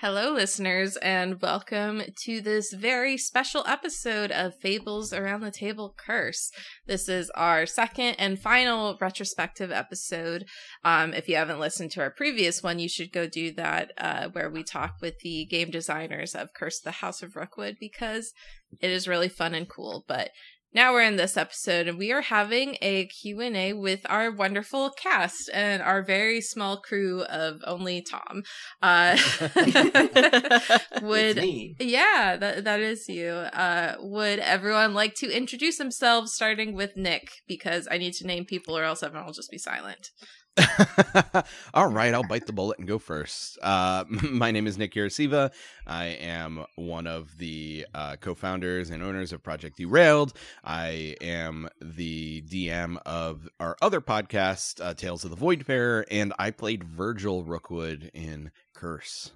Hello, listeners, and welcome to this very special episode of Fables Around the Table Curse. This is our second and final retrospective episode. Um, if you haven't listened to our previous one, you should go do that, uh, where we talk with the game designers of Curse the House of Rookwood because it is really fun and cool. But now we're in this episode and we are having a q&a with our wonderful cast and our very small crew of only tom. Uh would yeah that, that is you. Uh would everyone like to introduce themselves starting with nick? Because i need to name people or else everyone will just be silent All right, I'll bite the bullet and go first. Uh, my name is Nick Yarasiva. I am one of the uh, co-founders and owners of Project Derailed. I am the DM of our other podcast, uh, Tales of the Voidfarer, and I played Virgil Rookwood in Curse.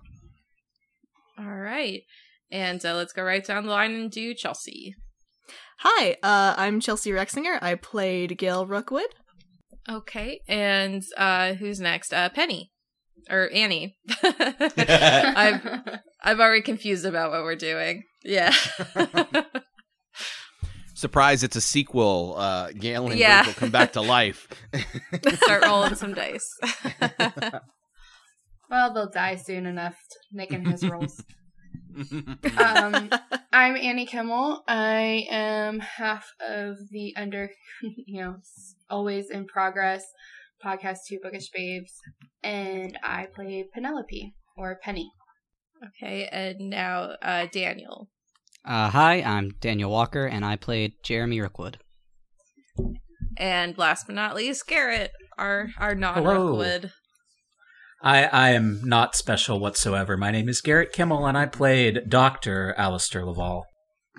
All right, and uh, let's go right down the line and do Chelsea. Hi, uh, I'm Chelsea Rexinger. I played Gail Rookwood. Okay, and uh who's next? Uh Penny or Annie. I'm I'm already confused about what we're doing. Yeah. Surprise! It's a sequel. Uh, Gail and Yeah. Virgil come back to life. Start rolling some dice. Well, they'll die soon enough making his rolls. Um, I'm Annie Kimmel. I am half of the under, you know, always in progress podcast Two Bookish Babes, and I play Penelope or Penny. okay, and now uh Daniel. Uh, hi, I'm Daniel Walker, and I played Jeremy Rookwood. And last but not least, Garrett, our our non Hello. Rookwood. I, I am not special whatsoever. My name is Garrett Kimmel, and I played Dr. Alistair Laval.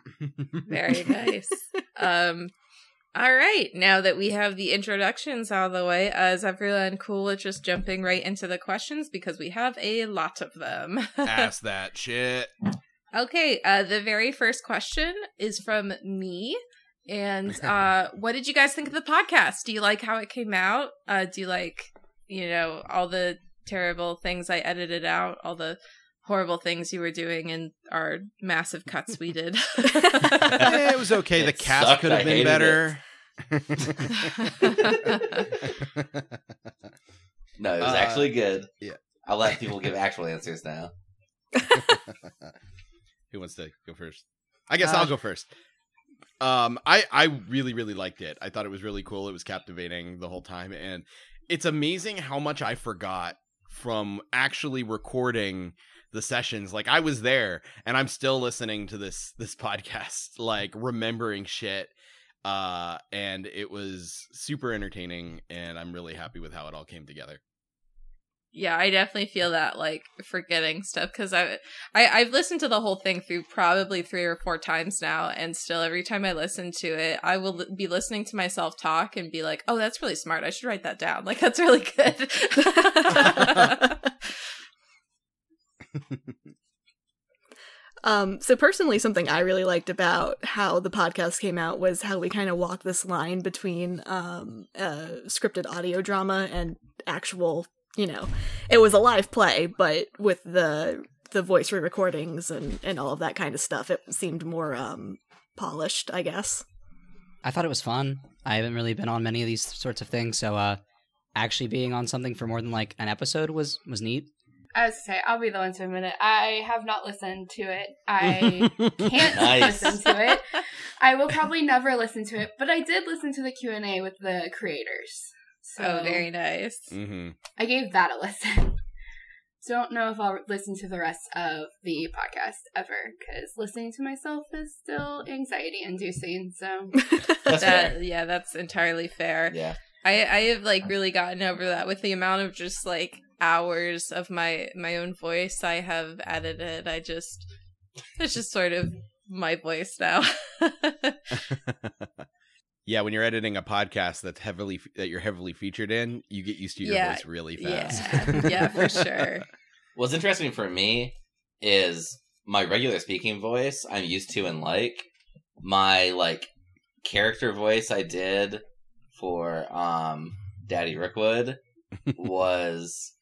Very nice. um all right, now that we have the introductions out of the way, uh, is everyone cool with just jumping right into the questions because we have a lot of them. Ask that shit. Okay, uh, the very first question is from me. And uh, what did you guys think of the podcast? Do you like how it came out? Uh, do you like, you know, all the terrible things I edited out, all the horrible things you were doing and our massive cuts we did? Eh, it was okay. the It cast sucked. could I have been better. No, it was Uh, actually good. yeah. I'll let people give actual answers now. Who wants to go first? I guess Uh, I'll go first. Um, I I really really liked it. I thought it was really cool. It was captivating the whole time, and it's amazing how much I forgot from actually recording the sessions. Like I was there, and I'm still listening to this this podcast, like remembering shit. Uh, and it was super entertaining, and I'm really happy with how it all came together. Yeah, I definitely feel that like forgetting stuff because I, I I've listened to the whole thing through probably three or four times now, and still every time I listen to it, I will li- be listening to myself talk and be like, "Oh, that's really smart. I should write that down. Like that's really good." Um, so personally, something I really liked about how the podcast came out was how we kind of walked this line between um, uh, scripted audio drama and actual, you know, it was a live play, but with the the voice re-recordings and and all of that kind of stuff, it seemed more um, polished, I guess. I thought it was fun. I haven't really been on many of these sorts of things, so uh, actually being on something for more than like an episode was was neat. I was to say, I'll be the one to admit it. I have not listened to it. I can't Nice. listen to it. I will probably never listen to it, but I did listen to the Q and A with the creators. So oh, very nice. hmm I gave that a listen. Don't know if I'll listen to the rest of the podcast ever because listening to myself is still anxiety inducing. So That's that fair. yeah, that's entirely fair. Yeah. I I have like really gotten over that with the amount of just like hours of my my own voice I have edited. I just it's just sort of my voice now. yeah, when you're editing a podcast that's heavily that you're heavily featured in, you get used to your Yeah, voice really fast. yeah, yeah, for sure. What's interesting for me is my regular speaking voice I'm used to and like. My like character voice I did for um Daddy Rookwood was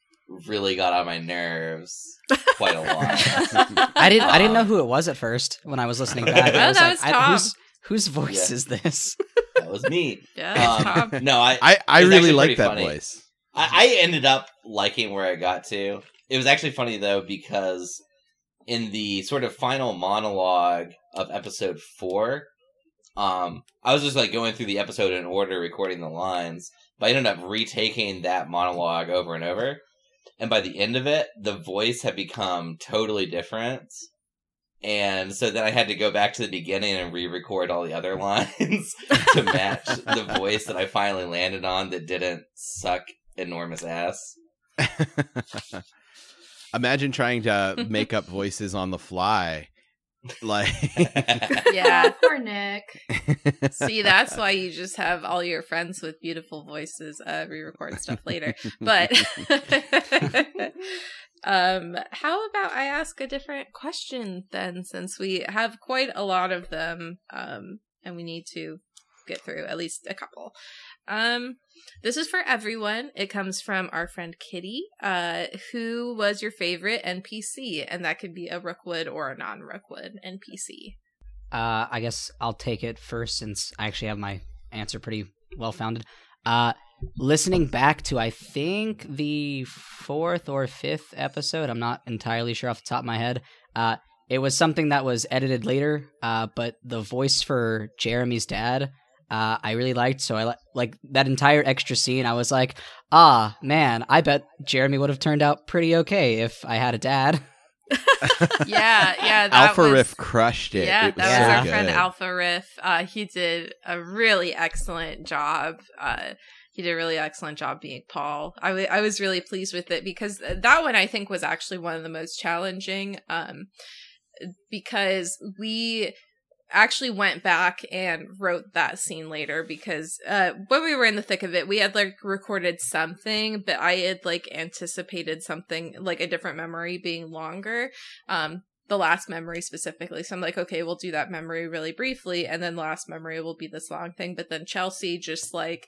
really got on my nerves quite a lot. I didn't. I didn't know Um, who it was at first when I was listening back. Oh, I was that like, was I- whose whose voice Yeah. is this? That was me. Yeah, Um, no, I, I, I really like that funny. voice. I I ended up liking where I got to. It was actually funny though because in the sort of final monologue of episode four, um, I was just like going through the episode in order, recording the lines, but I ended up retaking that monologue over and over. And by the end of it, the voice had become totally different. And so then I had to go back to the beginning and re-record all the other lines to match the voice that I finally landed on that didn't suck enormous ass. Imagine trying to make up voices on the fly. Like Yeah. Poor Nick. See, that's why you just have all your friends with beautiful voices uh, re-record stuff later. But um, how about I ask a different question then, since we have quite a lot of them, um, and we need to get through at least a couple. Um, this is for everyone. It comes from our friend Kitty. Uh, who was your favorite NPC? And that could be a Rookwood or a non-Rookwood NPC. Uh, I guess I'll take it first since I actually have my answer pretty well founded. Uh, listening back to I think the fourth or fifth episode, I'm not entirely sure off the top of my head. Uh, it was something that was edited later, uh, but the voice for Jeremy's dad, uh, I really liked. So I li- like that entire extra scene. I was like, ah, man, I bet Jeremy would have turned out pretty okay if I had a dad. Yeah, yeah. That Alpha was, Riff crushed it. Yeah, It that was was so our good. friend Alpha Riff. Uh, he did a really excellent job. Uh, he did a really excellent job being Paul. I I was really pleased with it because that one I think was actually one of the most challenging. Um, because we actually went back and wrote that scene later because uh when we were in the thick of it we had like recorded something but i had like anticipated something like a different memory being longer um the last memory specifically so i'm like okay we'll do that memory really briefly and then the last memory will be this long thing but then chelsea just like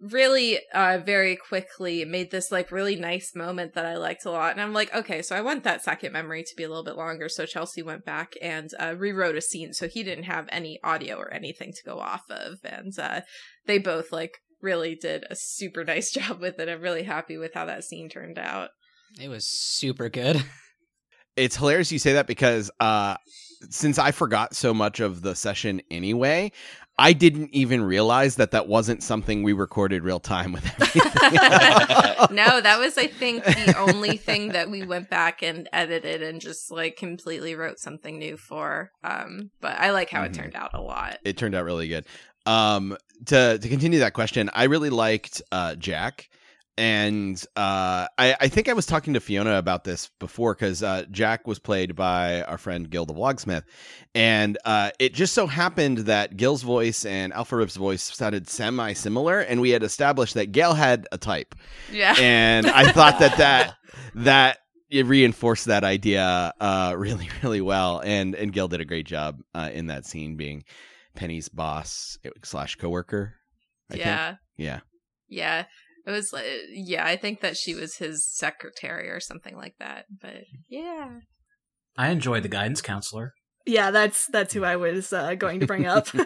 really uh very quickly made this like really nice moment that I liked a lot. And I'm like, okay, so I want that second memory to be a little bit longer. So Chelsea went back and uh rewrote a scene so he didn't have any audio or anything to go off of. And uh they both like really did a super nice job with it. I'm really happy with how that scene turned out. It was super good. it's hilarious you say that because uh since I forgot so much of the session anyway, I didn't even realize that that wasn't something we recorded real time with everything. no, that was I think the only thing that we went back and edited and just like completely wrote something new for. Um but I like how Mhm. it turned out a lot. it turned out really good. Um, to to continue that question, I really liked uh, Jack, and uh, I I think I was talking to Fiona about this before because uh, Jack was played by our friend Gil the Vlogsmith, and uh, it just so happened that Gil's voice and Alpha Riff's voice sounded semi similar, and we had established that Gail had a type, Yeah. and I thought that that that it reinforced that idea uh, really really well, and and Gil did a great job uh, in that scene being Penny's boss slash coworker. I think. yeah. yeah. Yeah. It was like, yeah, I think that she was his secretary or something like that. But yeah. I enjoyed the guidance counselor. Yeah, that's that's who I was uh, going to bring up.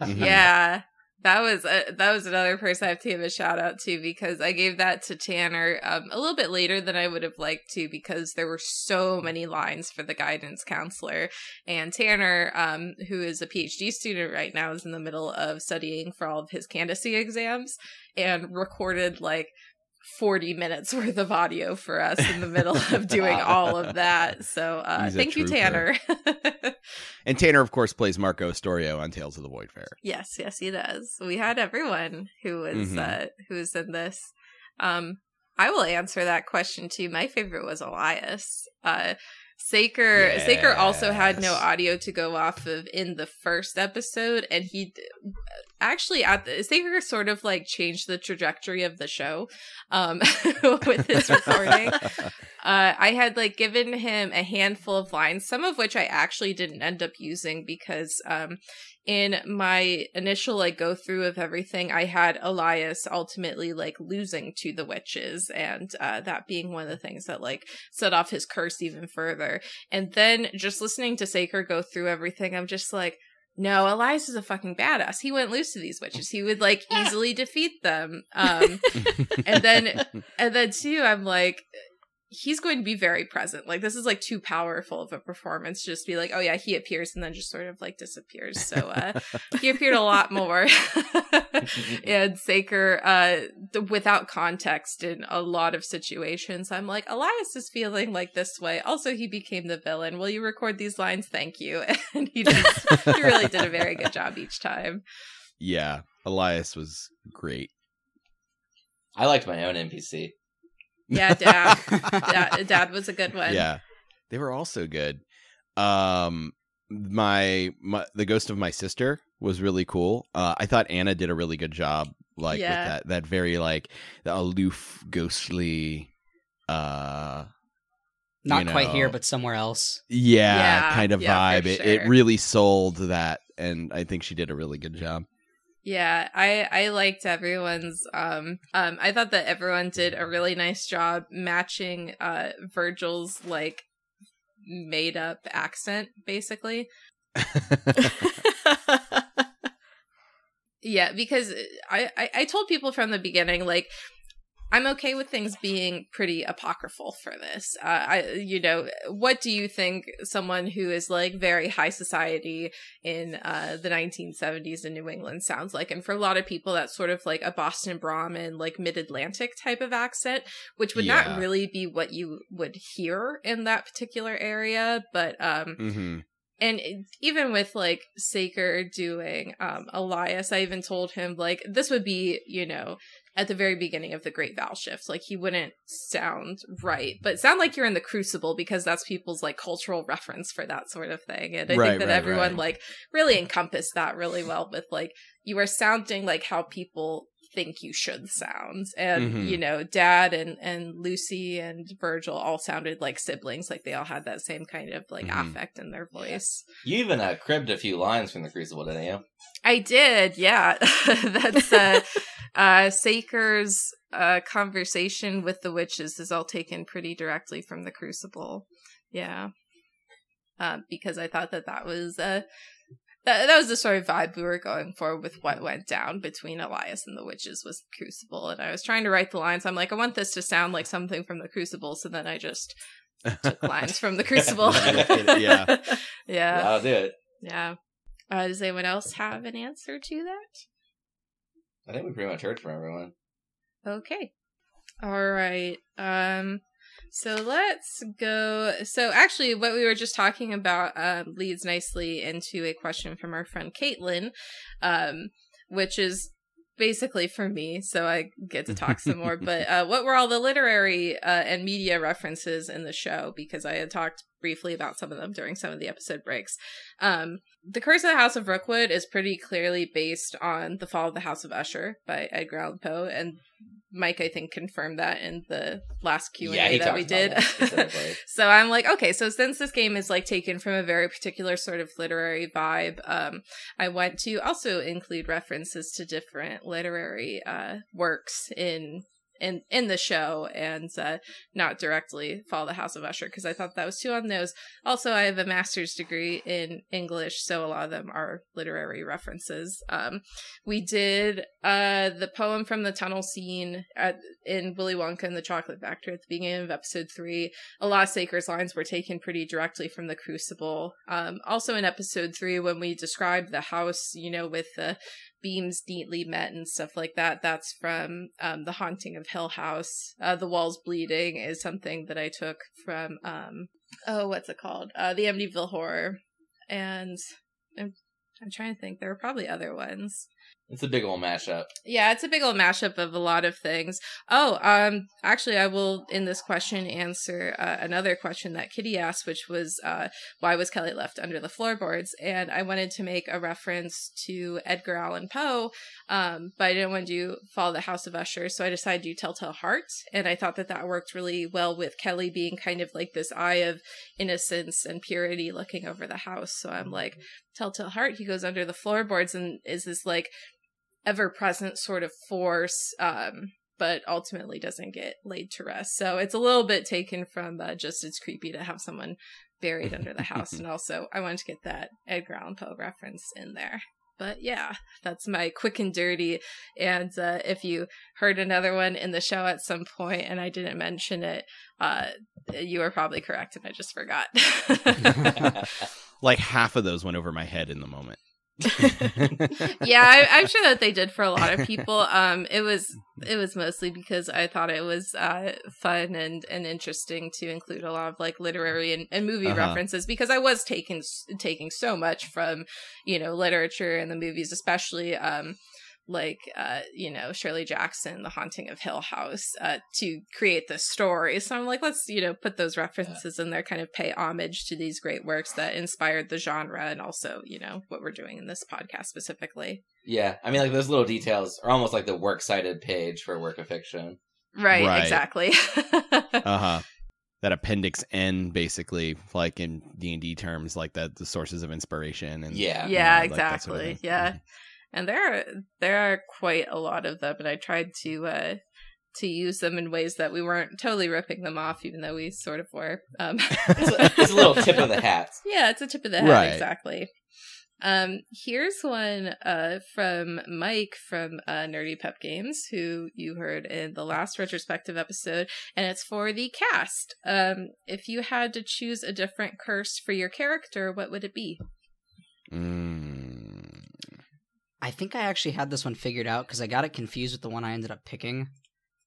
Yeah. That was uh, that was another person I have to give a shout out to because I gave that to Tanner um, a little bit later than I would have liked to because there were so many lines for the guidance counselor. And Tanner, um, who is a PhD student right now, is in the middle of studying for all of his candidacy exams and recorded like 40 minutes worth of audio for us in the middle of doing all of that. So uh, thank you. Tanner. And Tanner, of course, plays Marco Astorio on Tales of the Voidfarer. Yes, yes, he does. We had everyone who was Mhm. uh who was in this. Um I will answer that question too. My favorite was Elias. Uh Saker Saker also had no audio to go off of in the first episode and he actually at the Saker sort of like changed the trajectory of the show um with his recording. uh, I had like given him a handful of lines, some of which I actually didn't end up using because um, in my initial like go through of everything, I had Elias ultimately like losing to the witches, and uh, that being one of the things that like set off his curse even further. And then just listening to Saker go through everything, I'm just like. No, Elias is a fucking badass. He went loose to these witches. He would like easily defeat them. Um, and then and then too, I'm like, he's going to be very present. Like this is like too powerful of a performance. to Just be like, oh yeah, he appears and then just sort of like disappears. So uh, he appeared a lot more. and Saker, uh, th- without context in a lot of situations, I'm like, Elias is feeling like this way. Also, he became the villain. Will you record these lines? Thank you. And he just he really did a very good job each time. yeah, Elias was great. I liked my own NPC. Yeah, Dad. Dad, Dad was a good one. Yeah, they were all so good. Um, my, my the ghost of my sister was really cool. Uh, I thought Anna did a really good job, like Yeah. with that that very like the aloof, ghostly. Uh, Not you quite here, but somewhere else. yeah, Yeah, kind of yeah, vibe. for It, it really sold that, and I think she did a really good job. Yeah, I I liked everyone's um um I thought that everyone did a really nice job matching uh Virgil's like made up accent basically. Yeah, because I, I I told people from the beginning like I'm okay with things being pretty apocryphal for this. Uh, I, you know, what do you think someone who is like very high society in uh, the 1970s in New England sounds like? And for a lot of people, that's sort of like a Boston Brahmin, like mid Atlantic type of accent, which would Yeah. not really be what you would hear in that particular area. But um, hmm and even with like Saker doing um Elias, I even told him like this would be, you know, at the very beginning of the Great Vowel Shift. Like he wouldn't sound right, but sound like you're in the Crucible because that's people's like cultural reference for that sort of thing. And I Right, think that right, everyone right. like really encompassed that really well with like you are sounding like how people think you should sound and Mhm. you know dad and and lucy and virgil all sounded like siblings like they all had that same kind of like Mhm. affect in their voice You even uh, cribbed a few lines from the Crucible, didn't you? I did, yeah. That's uh uh Saker's uh conversation with the witches is all taken pretty directly from the Crucible. Yeah. Uh, because I thought that that was uh that, that was the sort of vibe we were going for with what went down between Elias and the witches was the Crucible, and I was trying to write the lines. I'm like, I want this to sound like something from the Crucible, so then I just took lines from the Crucible. Yeah. yeah, I'll do it. yeah. Uh, does anyone else have an answer to that? I think we pretty much heard from everyone. Okay. All right. Um so let's go so actually what we were just talking about um leads nicely into a question from our friend Caitlin um which is basically for me so I get to talk some more. But uh what were all the literary uh and media references in the show? Because I had talked briefly about some of them during some of the episode breaks um the Curse of the House of Rookwood is pretty clearly based on The Fall of the House of Usher by Edgar Allan Poe, and Mike, I think, confirmed that in the last Q and A he that we did. that so I'm like, okay, so since this game is like taken from a very particular sort of literary vibe, um, I want to also include references to different literary uh, works in in in the show and uh, not directly follow the House of Usher because I thought that was too on those. Also, I have a master's degree in English, so a lot of them are literary references. Um, we did uh, the poem from the tunnel scene at, in Willy Wonka and the Chocolate Factory at the beginning of episode three. A lot of Saker's lines were taken pretty directly from the Crucible. Um, also in episode three, when we described the house, you know, with the beams neatly met and stuff like that. That's from um, The Haunting of Hill House. Uh, the Walls Bleeding is something that I took from, um, oh, what's it called? Uh, the Amityville Horror. And I'm, I'm trying to think. There were probably other ones. It's a big old mashup. Yeah, it's a big old mashup of a lot of things. Oh, um, actually, I will in this question answer uh, another question that Kitty asked, which was, uh, why was Kelly left under the floorboards? And I wanted to make a reference to Edgar Allan Poe, um, but I didn't want to do Fall of the House of Usher, so I decided to do Telltale Heart, and I thought that that worked really well with Kelly being kind of like this eye of innocence and purity looking over the house. So I'm like, Telltale Heart, he goes under the floorboards and is this like ever present sort of force, um, but ultimately doesn't get laid to rest. So it's a little bit taken from uh, just it's creepy to have someone buried under the house. and also, I wanted to get that Edgar Allan Poe reference in there. But yeah, that's my quick and dirty. And uh, if you heard another one in the show at some point and I didn't mention it, uh, you were probably correct and I just forgot. like half of those went over my head in the moment. yeah, I, am sure that they did for a lot of people. Um, it was it was mostly because I thought it was uh, fun and and interesting to include a lot of like literary and, and movie uh-huh. references because I was taking taking so much from you know literature and the movies, especially um, like uh you know Shirley Jackson The Haunting of Hill House uh to create this story. So I'm like let's you know put those references in there kind of pay homage to these great works that inspired the genre and also you know what we're doing in this podcast specifically. Yeah I mean like those little details are almost like the works cited page for work of fiction. Right, right. exactly. Uh-huh. That appendix N, basically, like in D and D terms, like that the sources of inspiration and yeah, yeah, you know, exactly, like sort of yeah. And there are there are quite a lot of them and i tried to uh to use them in ways that we weren't totally ripping them off even though we sort of were um it's, a, it's, a, little tip of the hat yeah it's a tip of the hat right. exactly um here's one uh from mike from uh nerdy pep games who you heard in the last retrospective episode and it's for the cast um if you had to choose a different curse for your character what would it be mm. I think I actually had this one figured out because I got it confused with the one I ended up picking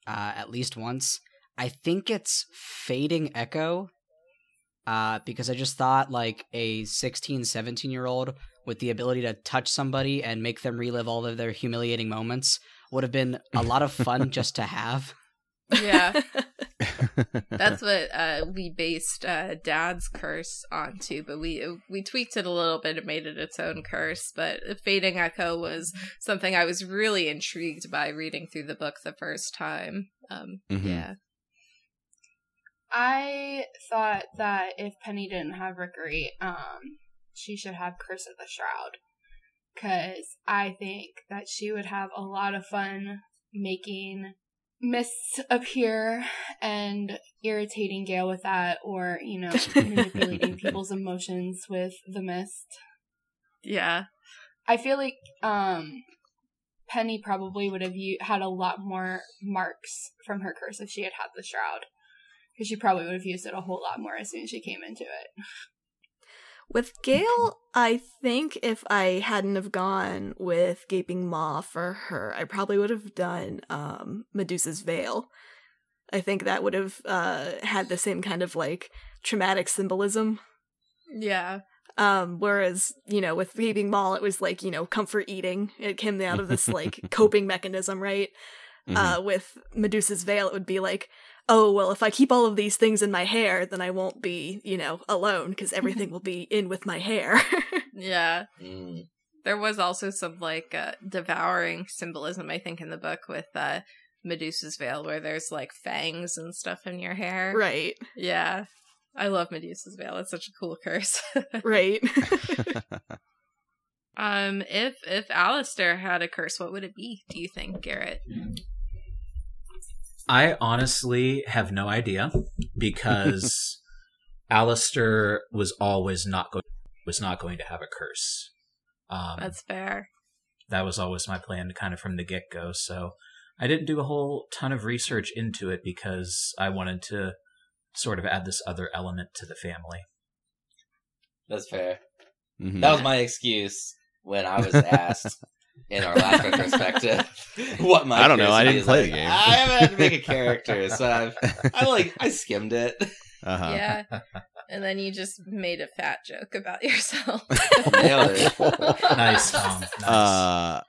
uh, at least once. I think it's Fading Echo uh, because I just thought like a 16, 17 year old with the ability to touch somebody and make them relive all of their humiliating moments would have been a lot of fun just to have. Yeah. That's what uh, we based uh, Dad's curse onto, but we we tweaked it a little bit and made it its own curse. But Fading Echo was something I was really intrigued by reading through the book the first time. Um, mm-hmm. Yeah. I thought that if Penny didn't have Rookery, um, she should have Curse of the Shroud. Because I think that she would have a lot of fun making mists appear and irritating Gail with that, or, you know, manipulating people's emotions with the mist. Yeah. I feel like um, Penny probably would have u- had a lot more marks from her curse if she had had the shroud. Because she probably would have used it a whole lot more as soon as she came into it. With Gail, I think if I hadn't have gone with Gaping Maw for her, I probably would have done um, Medusa's Veil. I think that would have uh, had the same kind of like traumatic symbolism. Yeah. Um, whereas, you know, with Gaping Maw, it was like, you know, comfort eating. It came out of this like coping mechanism, right? Mm-hmm. Uh, with Medusa's Veil, it would be like, oh, well, if I keep all of these things in my hair, then I won't be, you know, alone because everything will be in with my hair. yeah. Mm. There was also some like uh, devouring symbolism, I think, in the book with uh, Medusa's veil, where there's like fangs and stuff in your hair. Right. Yeah. I love Medusa's veil. It's such a cool curse. right. um, if if Alistair had a curse, what would it be? Do you think, Garrett? I honestly have no idea because Alistair was always not going was not going to have a curse. Um, That's fair. That was always my plan, kind of from the get go. So I didn't do a whole ton of research into it because I wanted to sort of add this other element to the family. That's fair. Mm-hmm. That was my excuse when I was asked in our last retrospective what my I don't know. I didn't play like, the game. I haven't had to make a character, so I've I like I skimmed it. Uh-huh. Yeah, and then you just made a fat joke about yourself. nice, Tom. Nice. Uh,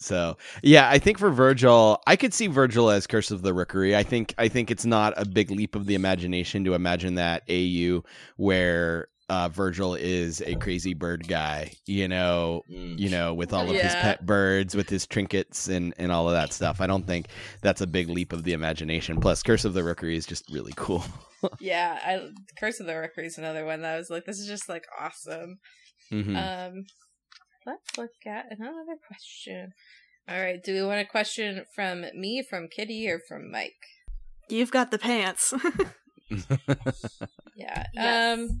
So yeah, I think for Virgil, I could see Virgil as Curse of the Rookery. I think I think it's not a big leap of the imagination to imagine that AU where uh, Virgil is a crazy bird guy, you know, Mm. you know, with all of his pet birds, with his trinkets and and all of that stuff. I don't think that's a big leap of the imagination. Plus, Curse of the Rookery is just really cool. Yeah, I Curse of the Rookery is another one that I was like, this is just like awesome. Mhm. Um, let's look at another question. All right, do we want a question from me, from Kitty, or from Mike? You've got the pants. Yeah. Yes. Um.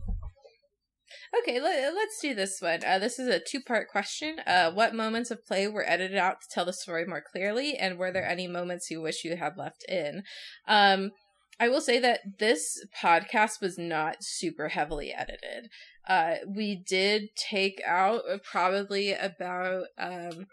Okay, let, let's do this one. Uh, this is a two-part question. Uh, what moments of play were edited out to tell the story more clearly, and were there any moments you wish you had left in? Um, I will say that this podcast was not super heavily edited. Uh, we did take out probably about um,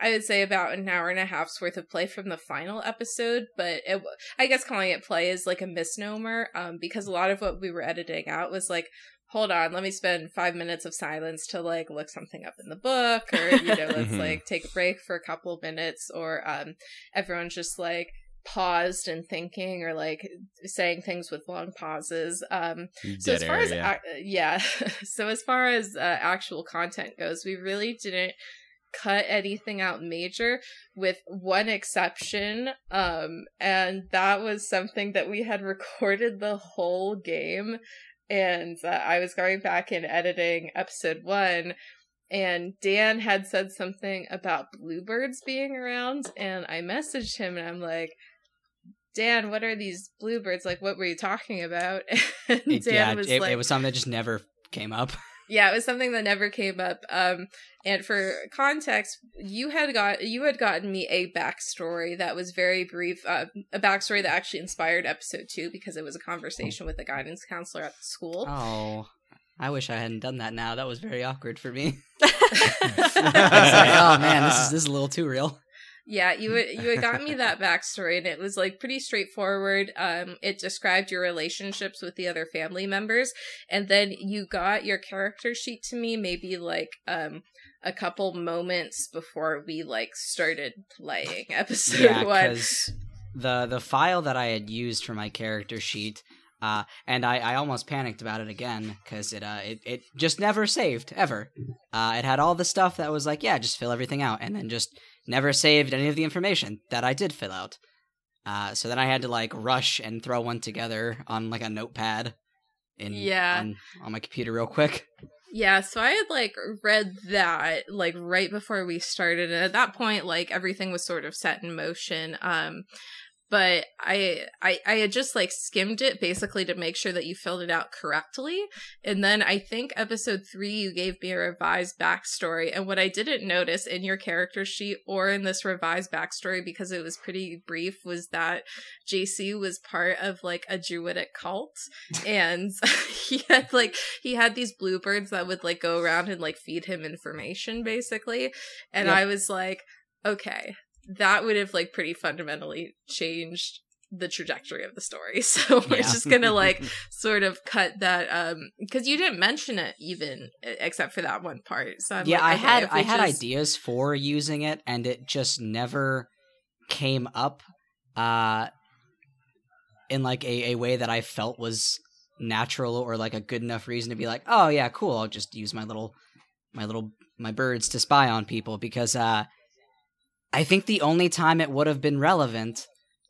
I would say about an hour and a half's worth of play from the final episode, but it, I guess calling it play is like a misnomer um, because a lot of what we were editing out was like, hold on, let me spend five minutes of silence to like look something up in the book, or you know, let's Mhm. like take a break for a couple of minutes, or um, everyone's just like paused and thinking, or like saying things with long pauses. Um, so as far as yeah. yeah, so as far as uh, actual content goes, we really didn't cut anything out major with one exception um and that was something that we had recorded the whole game and uh, I was going back and editing episode 1 and Dan had said something about bluebirds being around and I messaged him and I'm like Dan, what are these bluebirds? Like, what were you talking about? And Dan yeah, was it, like, it was something that just never came up. yeah, it was something that never came up. Um, and for context, you had got you had gotten me a backstory that was very brief, uh, a backstory that actually inspired episode two because it was a conversation with a guidance counselor at the school. Oh, I wish I hadn't done that. Now that was very awkward for me. Like, oh man, this is this is a little too real. Yeah, you had, you had gotten me that backstory, and it was like pretty straightforward. Um, it described your relationships with the other family members, and then you got your character sheet to me maybe like um a couple moments before we like started playing episode yeah, one. because the the file that I had used for my character sheet, uh, and I, I almost panicked about it again because it uh it, it just never saved ever. Uh, it had all the stuff that was like, yeah, just fill everything out, and then just never saved any of the information that I did fill out. Uh, so then I had to like rush and throw one together on like a notepad, in Yeah. on, on my computer real quick. Yeah, so I had like read that like right before we started and at that point like everything was sort of set in motion. Um but I I I had just like skimmed it basically to make sure that you filled it out correctly. And then I think episode 3 you gave me a revised backstory and what I didn't notice in your character sheet or in this revised backstory because it was pretty brief was that JC was part of like a druidic cult and he had like he had these bluebirds that would like go around and like feed him information basically and Yep. i was like okay that would have like pretty fundamentally changed the trajectory of the story so we're Yeah. just gonna like sort of cut that um because you didn't mention it even except for that one part so I'm yeah, like, I okay, had I had just- ideas for using it, and it just never came up uh, in like a, a way that I felt was natural or like a good enough reason to be like, oh yeah, cool. I'll just use my little my little my birds to spy on people because uh, I think the only time it would have been relevant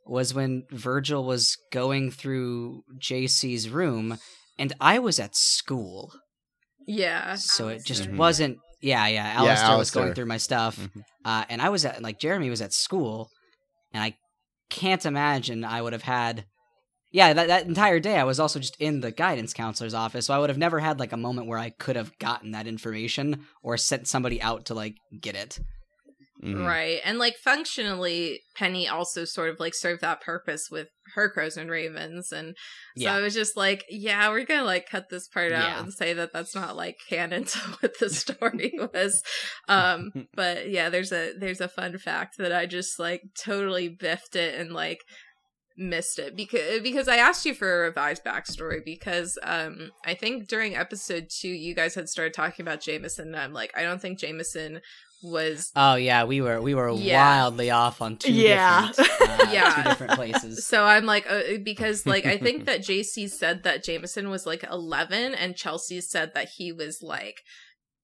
was when Virgil was going through JC's room, and I was at school. Yeah. So it just Alistair. wasn't yeah yeah Alistair was going through my stuff. Mhm. uh, and i was at like jeremy was at school and i can't imagine i would have had yeah that, that entire day i was also just in the guidance counselor's office so i would have never had like a moment where i could have gotten that information or sent somebody out to like get it Mhm. Right. And like functionally, Penny also sort of like served that purpose with her crows and ravens. And so Yeah. I was just like, yeah, we're going to like cut this part out Yeah. and say that that's not like canon to what the story was. Um, but yeah, there's a, there's a fun fact that I just like totally biffed it and like missed it because because I asked you for a revised backstory because um I think during episode two you guys had started talking about Jameson and I'm like I don't think Jameson was Oh yeah, we were we were Yeah. wildly off on two Yeah. different uh, Yeah. two different places. so I'm like uh, because like I think that JC said that Jameson was like 11 and Chelsea said that he was like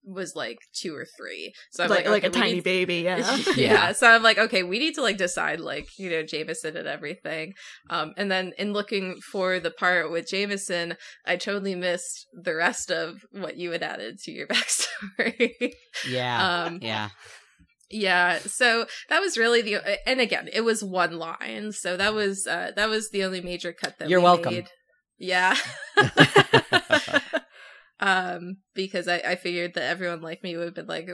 was like 2 or 3. So I'm like like like a okay, we tiny need- baby. Yeah. yeah. So I'm like, okay, we need to like decide like, you know, Jameson and everything. Um, and then in looking for the part with Jameson, I totally missed the rest of what you had added to your backstory. Yeah, um, yeah. yeah. So that was really the, and again, it was one line. So that was, uh, that was the only major cut that You're we welcome. made. Yeah. Um, because I, I figured that everyone like me would have been like,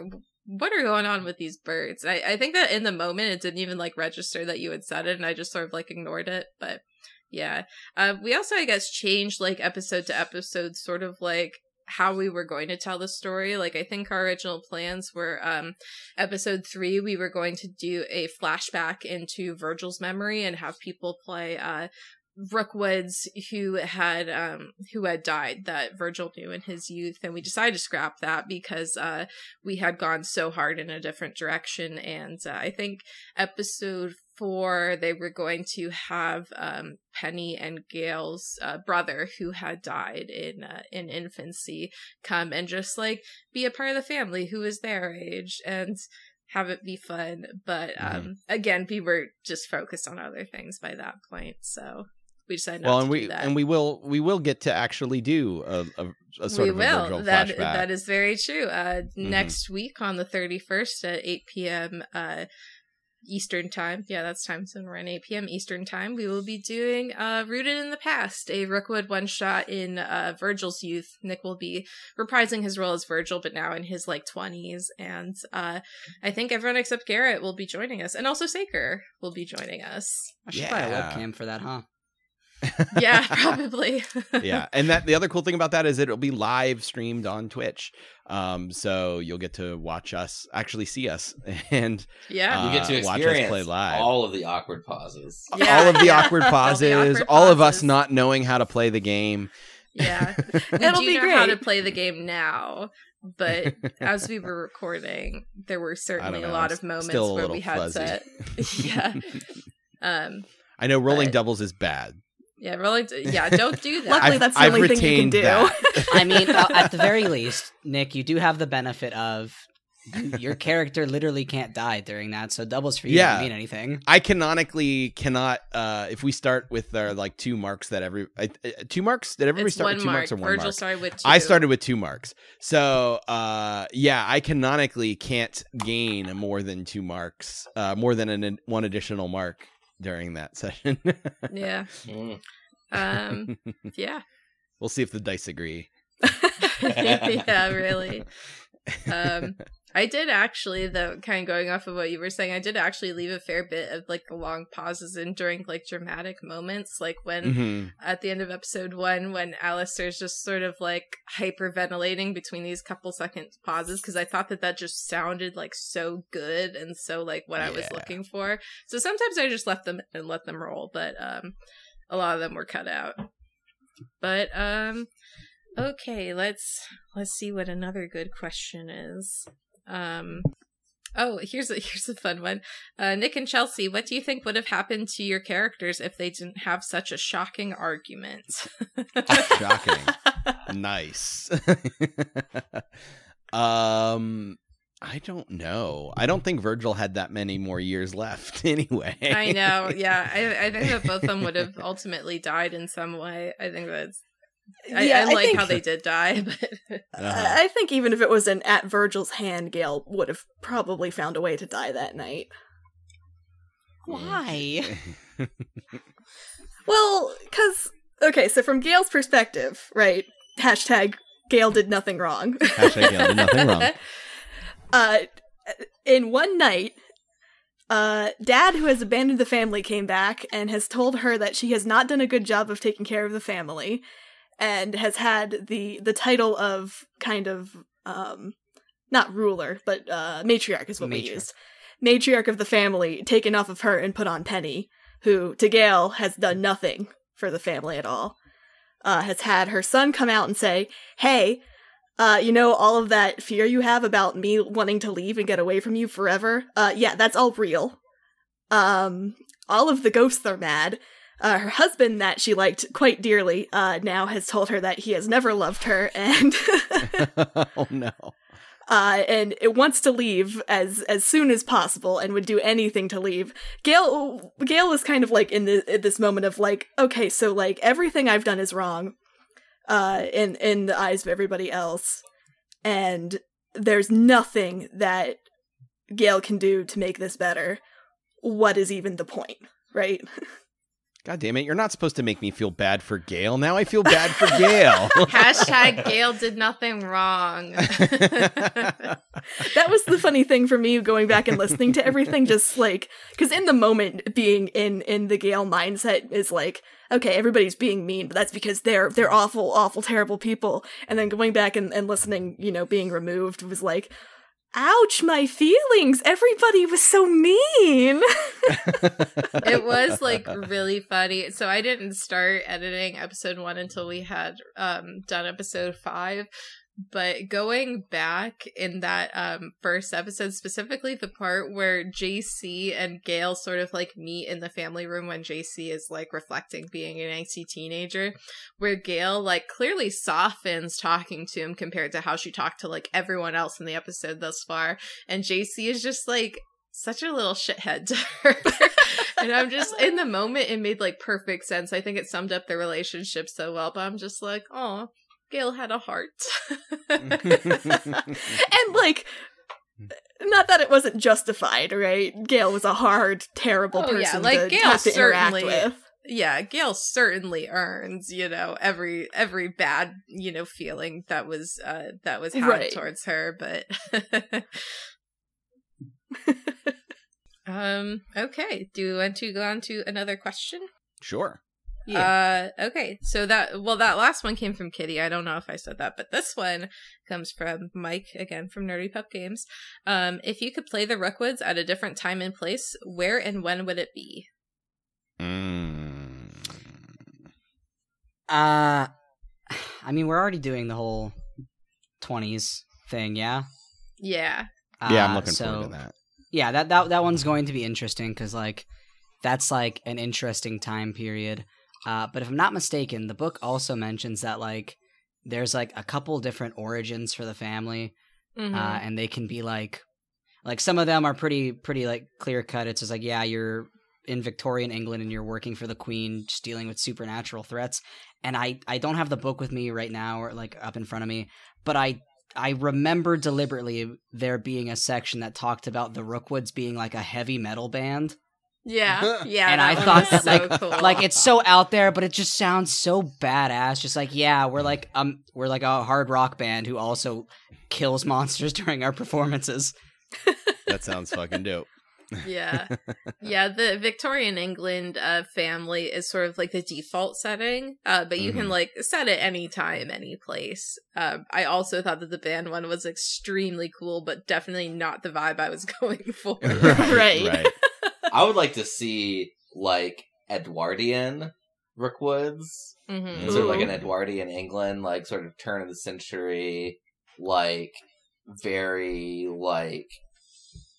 what are going on with these birds? I, I think that in the moment it didn't even like register that you had said it, and I just sort of like ignored it. But yeah, uh, we also I guess changed like episode to episode, sort of like how we were going to tell the story. Like I think our original plans were um episode 3 we were going to do a flashback into Virgil's memory and have people play uh Rookwoods who had um who had died that Virgil knew in his youth and we decided to scrap that because uh we had gone so hard in a different direction. And uh, I think episode 4 they were going to have um Penny and Gail's uh, brother who had died in uh, in infancy come and just like be a part of the family who is their age and have it be fun. But um again we were just focused on other things by that point. So we decided not well, to and do we that. and we will we will get to actually do a, a, a sort we of a will. Virgil That flashback. that is very true. Uh, Mhm. Next week on the thirty first at eight p.m. Uh, Eastern time. Yeah, that's time zone. We're in eight p.m. Eastern time. We will be doing uh, "Rooted in the Past," a Rookwood one shot in uh, Virgil's youth. Nick will be reprising his role as Virgil, but now in his like twenties, and uh, I think everyone except Garrett will be joining us, and also Saker will be joining us. I should buy a webcam for that, huh? Yeah, probably. yeah, and that the other cool thing about that is it'll be live streamed on Twitch. Um, so you'll get to watch us, actually see us, and yeah. Uh, you get to watch us play live. all of the awkward pauses. Yeah, all of the yeah. awkward All the pauses, awkward all of us not knowing how to play the game. Yeah. It'll do be know how to play the game now, but as we were recording, there were certainly a lot of moments where we had fuzzy. to Yeah. Um I know rolling But- doubles is bad. Yeah, rolling yeah, don't do that. Luckily, I've- that's the I've only thing you can do. I mean, uh, at the very least, Nick, you do have the benefit of your character literally can't die during that, so doubles for you Yeah. don't mean anything. I canonically cannot. uh If we start with our like two marks that every uh, uh, two marks, did everybody it's start one with two mark. marks or one Virgil mark? started with two. I started with two marks. So, uh, yeah, I canonically can't gain more than two marks, uh, more than an, one additional mark during that session. Yeah. Mm. Um yeah. we'll see if the dice agree. yeah, really. Um I did actually, though, kind of going off of what you were saying, I did actually leave a fair bit of like the long pauses in during like dramatic moments, like when Mhm. at the end of episode one when Alistair's just sort of like hyperventilating between these couple second pauses because I thought that that just sounded like so good and so like what I was looking for. So sometimes I just left them and let them roll, but um a lot of them were cut out. But um okay, let's let's see what another good question is. Um Oh, here's a here's a fun one. Uh, Nick and Chelsea, what do you think would have happened to your characters if they didn't have such a shocking argument? Shocking. nice. um, I don't know. I don't think Virgil had that many more years left. Anyway, I know, yeah. I, I think that both of them would have ultimately died in some way. I think that's. I, Yeah, I I like think- how they did die, but Uh-huh. I think even if it was an at Virgil's hand, Gail would have probably found a way to die that night. Why? Well, because okay, so from Gail's perspective, right? Hashtag Gail did nothing wrong. Hashtag Gail did nothing wrong. uh, in one night, uh, Dad, who has abandoned the family, came back and has told her that she has not done a good job of taking care of the family, and has had the the title of kind of um, not ruler, but uh, matriarch is what we Matriarch. used. Matriarch of the family taken off of her and put on Penny, who to Gail has done nothing for the family at all. Uh, has had her son come out and say, "Hey, uh, you know, all of that fear you have about me wanting to leave and get away from you forever. Uh, yeah, that's all real. Um, all of the ghosts are mad. Uh, her husband, that she liked quite dearly, uh, now has told her that he has never loved her and oh no. uh, and it wants to leave as as soon as possible and would do anything to leave. Gail Gail is kind of like in, the, this moment of like, okay, so like everything I've done is wrong, uh, in in the eyes of everybody else, and there's nothing that Gail can do to make this better. What is even the point, right? God damn it! You're not supposed to make me feel bad for Gail. Now I feel bad for Gail. Hashtag Gail did nothing wrong. that was the funny thing for me going back and listening to everything just like because in the moment being in in the Gail mindset is like okay everybody's being mean but that's because they're they're awful awful terrible people and then going back and, and listening you know being removed was like ouch my feelings everybody was so mean it was like really funny. So I didn't start editing episode one until we had um done episode five. But going back in that um first episode, specifically the part where JC and Gail sort of like meet in the family room when JC is like reflecting being an angsty teenager, where Gail like clearly softens talking to him compared to how she talked to like everyone else in the episode thus far. And JC is just like such a little shithead to her. and I'm just in the moment it made like perfect sense. I think it summed up their relationship so well, but I'm just like, oh, Gail had a heart. and like not that it wasn't justified right gail was a hard terrible Oh, person yeah, like, to Gail have to interact certainly- with yeah, Gail certainly earns, you know, every every bad, you know, feeling that was uh that was had Right. towards her, but Um okay, do you want to go on to another question? sure. Uh okay. So that well that last one came from Kitty. I don't know if I said that, but this one comes from Mike again from Nerdy Pup Games. Um if you could play the Rookwoods at a different time and place, where and when would it be? Mm. Uh, I mean, we're already doing the whole twenties thing, yeah. Yeah. Yeah, I'm Uh, looking so, forward to that. Yeah, that that that one's going to be interesting because like that's like an interesting time period. Uh, but if I'm not mistaken, the book also mentions that like there's like a couple different origins for the family, Mhm. uh, and they can be like like some of them are pretty pretty like clear cut. It's just like yeah, you're in Victorian England and you're working for the Queen, just dealing with supernatural threats. And I I don't have the book with me right now or like up in front of me, but I I remember deliberately there being a section that talked about the Rookwoods being like a heavy metal band. Yeah, yeah. And I thought was that, so like- cool. Like it's so out there, but it just sounds so badass. Just like yeah, we're like um we're like a hard rock band who also kills monsters during our performances. That sounds fucking dope. yeah, yeah. The Victorian England uh, family is sort of like the default setting, uh, but you can Mhm. like set it any time, any place. Um, I also thought that the band one was extremely cool, but definitely not the vibe I was going for. Right. right. I would like to see like Edwardian Rookwoods, hmm sort of like an Edwardian England, like sort of turn of the century, like very like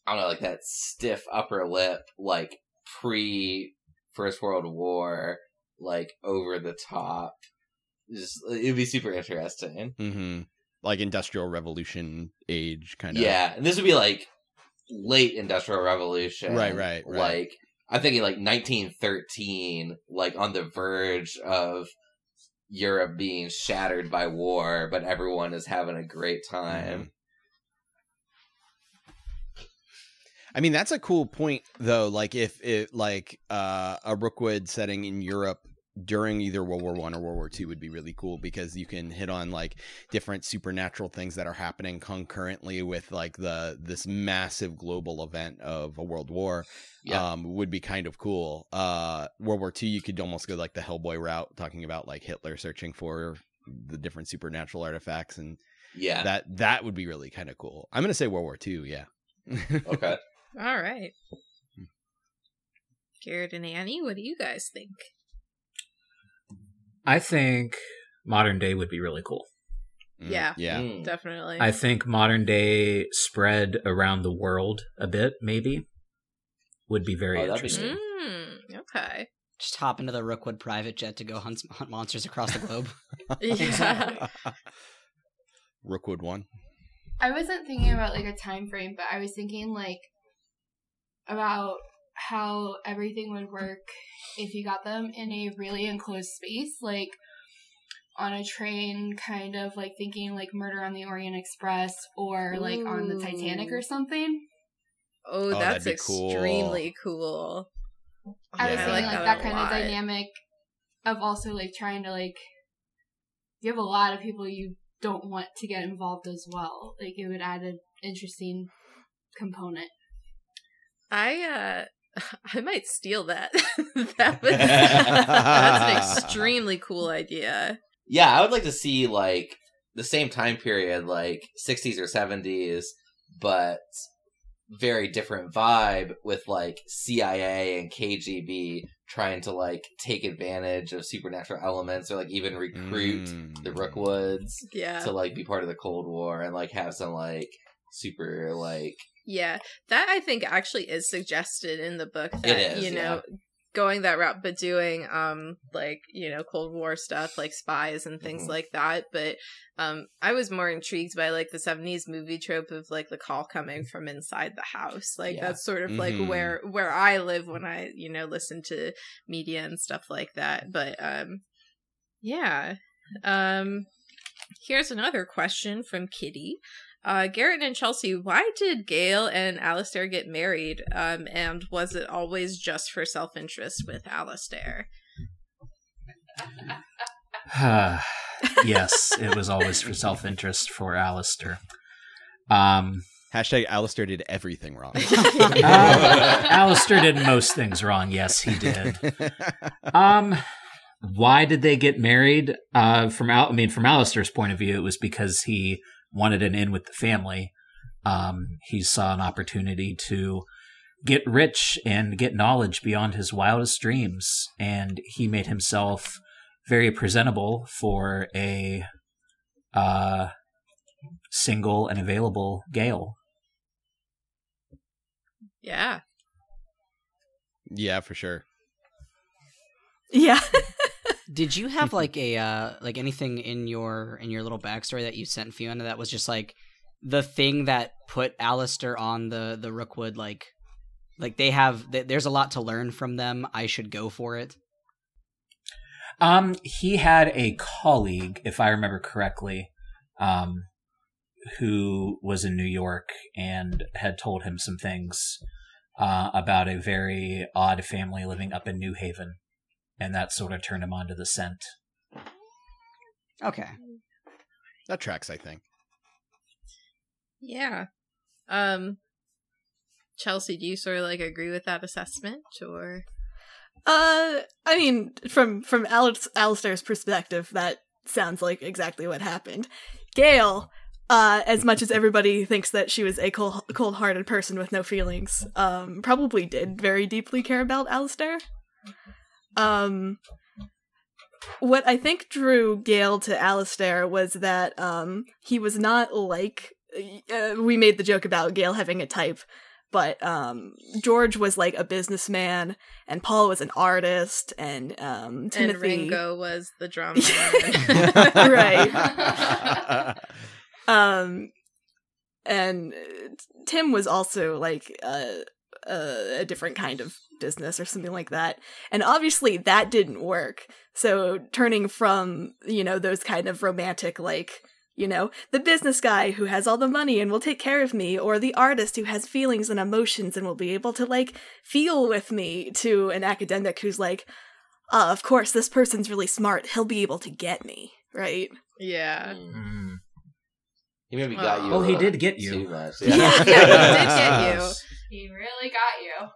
I don't know, like that stiff upper lip, like pre First World War, like over the top. Just it'd be super interesting. hmm Like industrial revolution age kind of. Yeah, and this would be like late Industrial Revolution. Right, right, right. Like I'm thinking like 1913, like on the verge of Europe being shattered by war, but everyone is having a great time. I mean, that's a cool point though. Like if it like uh, a Rookwood setting in Europe during either World War One or World War Two would be really cool because you can hit on like different supernatural things that are happening concurrently with like the this massive global event of a world war. Yeah. Um, would be kind of cool. Uh, World War Two, you could almost go like the Hellboy route, talking about like Hitler searching for the different supernatural artifacts, and Yeah. that that would be really kind of cool. I'm gonna say World War Two, yeah. okay. All right. Garrett and Annie, what do you guys think? I think modern day would be really cool. Mm, Yeah. yeah. Mm. Definitely. I think modern day spread around the world a bit, maybe, would be very Oh, that'd be interesting. Mm, okay. Just hop into the Rookwood private jet to go hunt, hunt monsters across the globe. Yeah. Rookwood one. I wasn't thinking about like a time frame, but I was thinking like about how everything would work if you got them in a really enclosed space, like on a train, kind of like thinking like Murder on the Orient Express or like on the Titanic or something. Oh, Oh, that's that'd be cool. extremely cool. I was Yeah. thinking like like that that a kind of dynamic of also like trying to like you have a lot of people you don't want to get involved as well. Like it would add an interesting component. I uh I might steal that. that was that's an extremely cool idea. Yeah, I would like to see like the same time period, like 60s or 70s, but very different vibe with like CIA and KGB trying to like take advantage of supernatural elements or like even recruit Mm. the Rookwoods Yeah. to like be part of the Cold War and like have some like super like Yeah, that I think actually is suggested in the book that is, you know going that route, but doing um like you know Cold War stuff like spies and things Mhm. like that. But um I was more intrigued by like the seventies movie trope of like the call coming from inside the house. Like Yeah. that's sort of like Mhm. where where I live when I you know listen to media and stuff like that. But um yeah um. Here's another question from Kitty. Uh, Garrett and Chelsea, why did Gail and Alistair get married? Um, and was it always just for self interest with Alistair? yes, it was always for self interest for Alistair. Um, Hashtag Alistair did everything wrong. uh, Alistair did most things wrong. Yes, he did. Um, why did they get married? Uh, from Al- I mean, from Alistair's point of view, it was because he wanted an in with the family. Um, he saw an opportunity to get rich and get knowledge beyond his wildest dreams, and he made himself very presentable for a uh, single and available Gail. Yeah. yeah, for sure. Yeah. Did you have like a uh like anything in your in your little backstory that you sent Fiona that was just like the thing that put Alistair on the the Rookwood like like they have th- there's a lot to learn from them. I should go for it. Um, he had a colleague, if I remember correctly, um, who was in New York and had told him some things uh, about a very odd family living up in New Haven, and that sort of turned him onto the scent. Okay. That tracks, I think. Yeah. Um, Chelsea, do you sort of like agree with that assessment or? Uh, I mean, from from Alex, Alistair's perspective, that sounds like exactly what happened. Gail, uh, as much as everybody thinks that she was a cold, cold-hearted person with no feelings, um, probably did very deeply care about Alistair. Um, what I think drew Gail to Alistair was that um, he was not like uh, we made the joke about Gail having a type, but um, George was like a businessman, and Paul was an artist, and um, Timothy. And Ringo was the drummer. Right. um and tim was also like a, a a different kind of business or something like that and obviously that didn't work so turning from you know those kind of romantic like you know the business guy who has all the money and will take care of me or the artist who has feelings and emotions and will be able to like feel with me to an academic who's like uh, of course this person's really smart he'll be able to get me right yeah. mm, he maybe got Aw. you. Oh, a he did get you. Too much. Yeah. Yeah, he did get you. He really got you.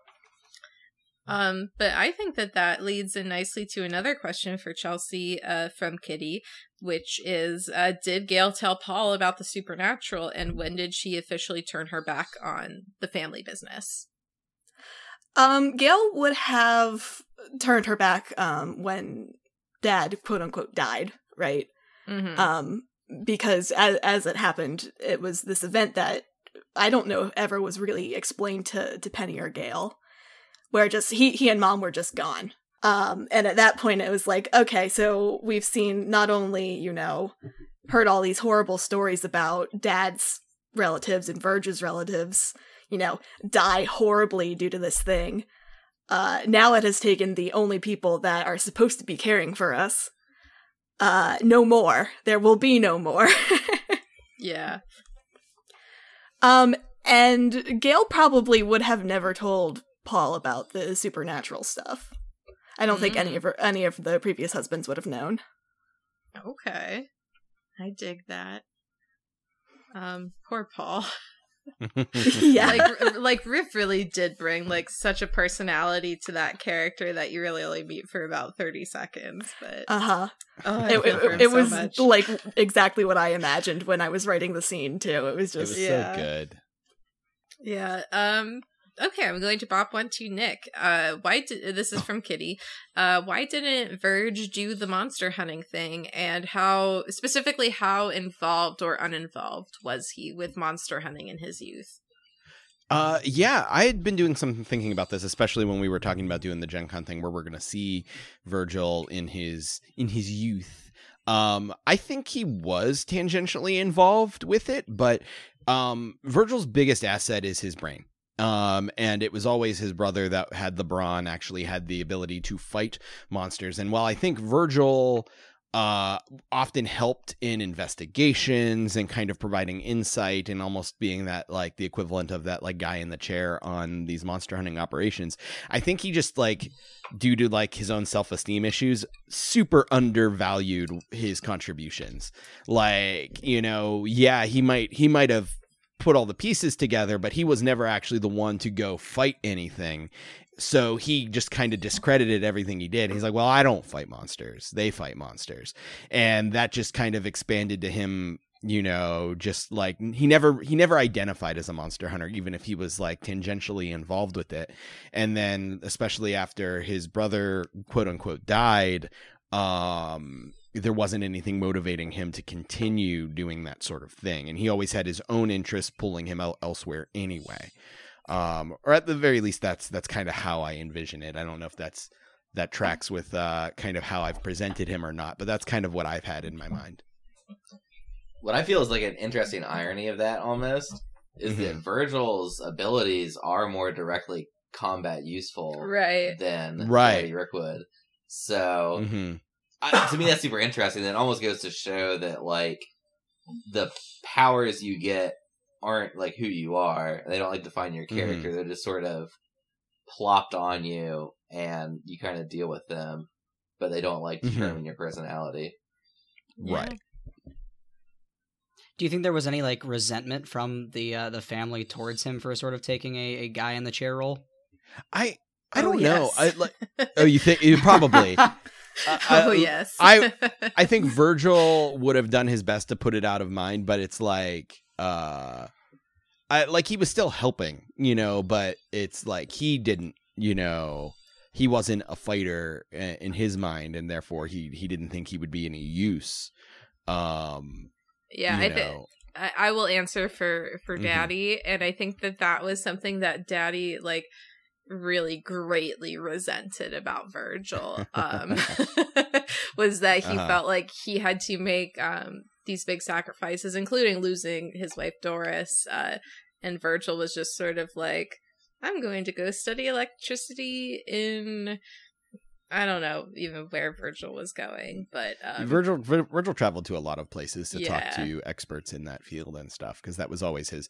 Um, but I think that that leads in nicely to another question for Chelsea uh, from Kitty, which is uh, Did Gail tell Paul about the supernatural and when did she officially turn her back on the family business? Um, Gail would have turned her back um when dad quote unquote died, right? Mm-hmm. Um because as as it happened, it was this event that I don't know if ever was really explained to to Penny or Gail, where just he he and mom were just gone. Um, and at that point, it was like, okay, so we've seen not only you know heard all these horrible stories about dad's relatives and Verge's relatives, you know, die horribly due to this thing. Uh, now it has taken the only people that are supposed to be caring for us. Uh, no more. There will be no more. Yeah. um, and Gail probably would have never told Paul about the supernatural stuff. I don't think any Mm. of her, any of the previous husbands would have known. Okay. I dig that. Um, poor Paul. yeah. like like Riff really did bring like such a personality to that character that you really only meet for about 30 seconds but uh huh. oh, It, it, it so was much. like exactly what I imagined when I was writing the scene too. It was It just was Yeah. so good. yeah um okay i'm going to bop one to nick. Uh why did this is from kitty. Uh why didn't verge do the monster hunting thing? And how specifically how involved or uninvolved was he with monster hunting in his youth? Uh, yeah, I had been doing some thinking about this, especially when we were talking about doing the Gen Con thing, where we're going to see Virgil in his in his youth. Um, I think he was tangentially involved with it, but um, Virgil's biggest asset is his brain. Um, and it was always his brother that had the brawn, actually had the ability to fight monsters. And while I think Virgil uh often helped in investigations and kind of providing insight and almost being that like the equivalent of that like guy in the chair on these monster hunting operations i think he just like due to like his own self-esteem issues super undervalued his contributions like you know yeah he might he might have put all the pieces together but he was never actually the one to go fight anything so he just kind of discredited everything he did. He's like, "Well, I don't fight monsters; they fight monsters," and that just kind of expanded to him. You know, just like he never he never identified as a monster hunter, even if he was like tangentially involved with it. And then, especially after his brother, quote unquote, died, um, there wasn't anything motivating him to continue doing that sort of thing, and he always had his own interests pulling him el- elsewhere anyway. Um or at the very least that's that's kind of how i envision it. I don't know if that's that tracks with uh kind of how i've presented him or not but that's kind of what i've had in my mind. What I feel is like an interesting irony of that almost is that Virgil's abilities are more directly combat useful right. than Right. Gary Rookwood. So hmm I, to me, that's super interesting. It almost goes to show that like the powers you get aren't like who you are. They don't like define your character. They're just sort of plopped on you, and you kind of deal with them, but they don't like Mhm. determine your personality. right Do you think there was any like resentment from the uh, the family towards him for sort of taking a, a guy in the chair role? i i Oh, don't know yes. i like oh you think you probably I- oh I- yes I- I think Virgil would have done his best to put it out of mind, but it's like uh I like he was still helping, you know, but it's like he didn't, you know, he wasn't a fighter in his mind and therefore he he didn't think he would be any use. Um yeah i think. I, will answer for for Mhm. daddy and i think that that was something that daddy like really greatly resented about virgil um was that he Uh-huh. felt like he had to make um these big sacrifices including losing his wife doris uh and virgil was just sort of like i'm going to go study electricity in i don't know even where virgil was going but um, Virgil Vir- Virgil traveled to a lot of places to Yeah. talk to experts in that field and stuff because that was always his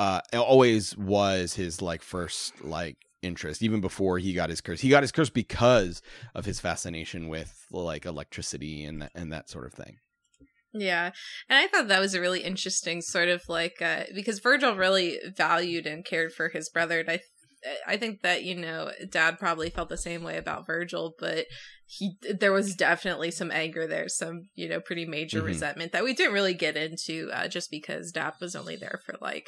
uh it always was his like first like interest even before he got his curse. He got his curse because of his fascination with like electricity and that, and that sort of thing. Yeah. And I thought that was a really interesting sort of like uh because Virgil really valued and cared for his brother and I I think that you know dad probably felt the same way about Virgil but he there was definitely some anger there some you know pretty major Mhm. resentment that we didn't really get into uh just because dad was only there for like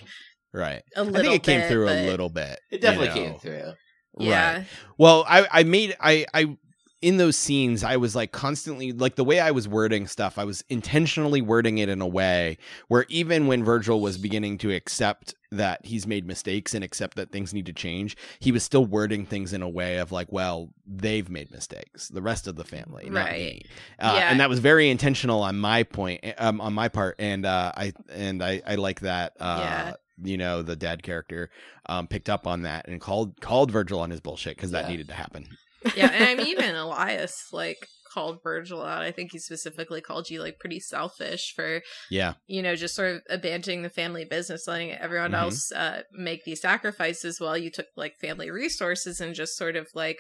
Right. a I little think it came bit, through a little bit. It definitely you came through. yeah Right. Well, I I made I I in those scenes I was like constantly like the way I was wording stuff I was intentionally wording it in a way where even when Virgil was beginning to accept that he's made mistakes and accept that things need to change he was still wording things in a way of like well they've made mistakes the rest of the family not Right. me uh, Yeah. and that was very intentional on my point um, on my part and uh, I and I I like that uh, Yeah. You know the dad character um, picked up on that and called called Virgil on his bullshit because that Yeah. needed to happen yeah, and I mean even Elias like called Virgil out. I think he specifically called you like pretty selfish for yeah you know just sort of abandoning the family business, letting everyone Mhm. else uh, make these sacrifices while you took like family resources and just sort of like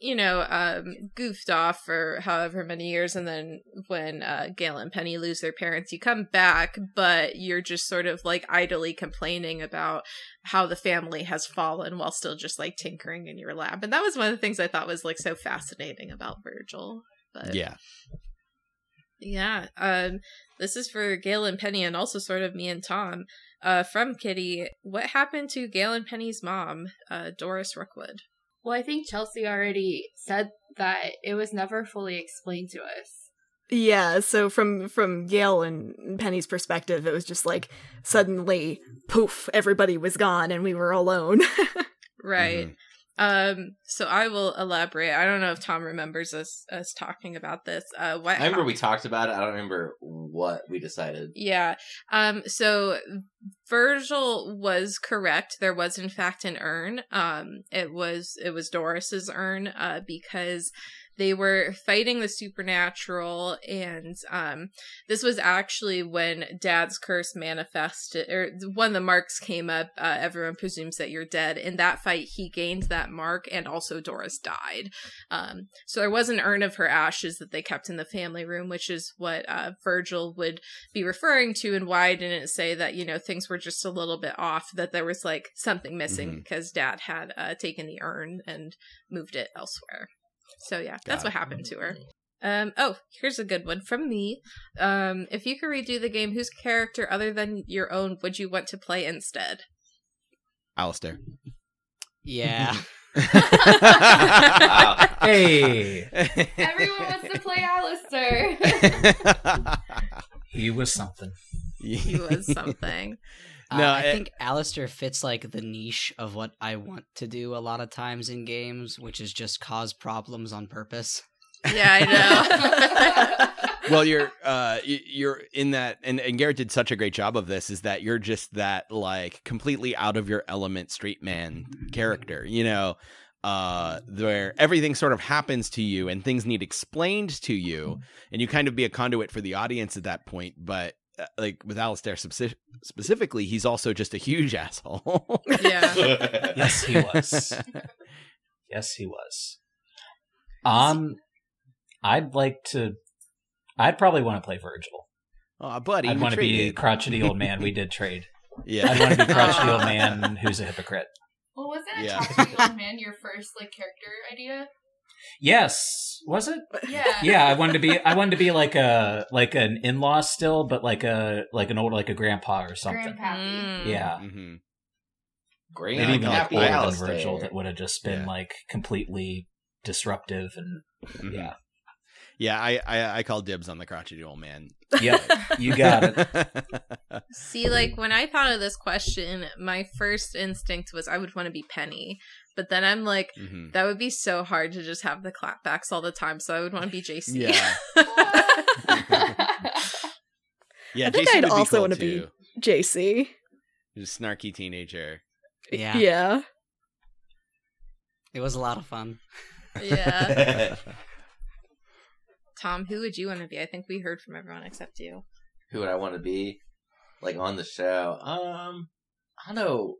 you know um goofed off for however many years and then when uh gail and penny lose their parents you come back but you're just sort of like idly complaining about how the family has fallen while still just like tinkering in your lab and that was one of the things i thought was like so fascinating about virgil but yeah yeah. Um this is for Gail and Penny and also sort of me and Tom. Uh from Kitty, what happened to Gail and Penny's mom, uh Doris Rookwood? Well, I think Chelsea already said that it was never fully explained to us. Yeah, so from from Gail and Penny's perspective, it was just like suddenly poof, everybody was gone and we were alone. Right. Mhm. Um so I will elaborate. I don't know if Tom remembers us us talking about this. Uh what I remember we talked about it. I don't remember what we decided. Yeah. Um so Virgil was correct. There was in fact an urn. Um it was it was Doris's urn uh because they were fighting the supernatural and um this was actually when dad's curse manifested or when the marks came up uh, everyone presumes that you're dead. In that fight he gained that mark and also doris died. Um so there was an urn of her ashes that they kept in the family room which is what uh virgil would be referring to and why I didn't say that you know things were just a little bit off that there was like something missing Mhm. because dad had uh, taken the urn and moved it elsewhere so yeah that's Got what happened to her um oh here's a good one from me um if you could redo the game whose character other than your own would you want to play instead Alistair Yeah. Wow. Hey, Everyone wants to play Alistair. he was something. he was something Uh, No, I it- think Alistair fits like the niche of what I want to do a lot of times in games, which is just cause problems on purpose. yeah i know well you're uh you're in that and, and garrett did such a great job of this is that you're just that like completely out of your element straight man character you know uh where everything sort of happens to you and things need explained to you and you kind of be a conduit for the audience at that point but like with Alistair speci- specifically he's also just a huge asshole yeah Yes, he was. Yes, he was. Um, I'd like to. I'd probably want to play Virgil. oh buddy I'd want to be traded. crotchety old man. We did trade. yeah I'd want to be crotchety old man who's a hypocrite. well, wasn't a Yeah. crotchety old man your first like character idea? Yes, was it? Yeah. Yeah, I wanted to be. I wanted to be like a like an in law still, but like a like an old like a grandpa or something. Grandpappy. Mm. Yeah, Mhm. Great. maybe even like older than Virgil. That would have just been Yeah. like completely disruptive and Mhm. yeah. yeah I, I i call dibs on the crotchety old man Yep, you got it. See, like when I thought of this question, my first instinct was I would want to be Penny. But then I'm like, Mhm. that would be so hard to just have the clapbacks all the time. So I would want to be JC. Yeah. Yeah, I think Jason I'd would also cool, wanna be- JC. Just snarky teenager. Yeah, Yeah. it was a lot of fun. yeah. Tom, who would you want to be? I think we heard from everyone except you. Who would I want to be? Like on the show? Um, I don't know.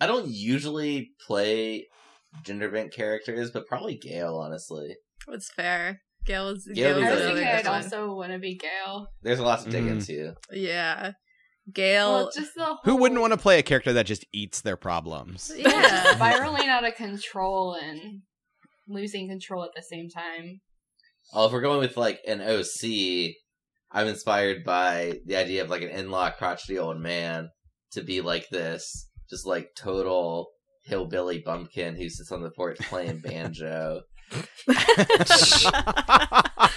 I don't usually play gender bent characters, but probably Gail. Honestly, What's fair? Gail was, Gail Gail was is I a- was thinking I'd also want to be Gail. there's a lot to dig Mhm. into. Yeah. Gail. Well, just the whole, Who wouldn't want to play a character that just eats their problems? Yeah. spiraling out of control and losing control at the same time. Oh, if we're going with like an OC, I'm inspired by the idea of like an in-law crotchety old man to be like this, just like total hillbilly bumpkin who sits on the porch playing banjo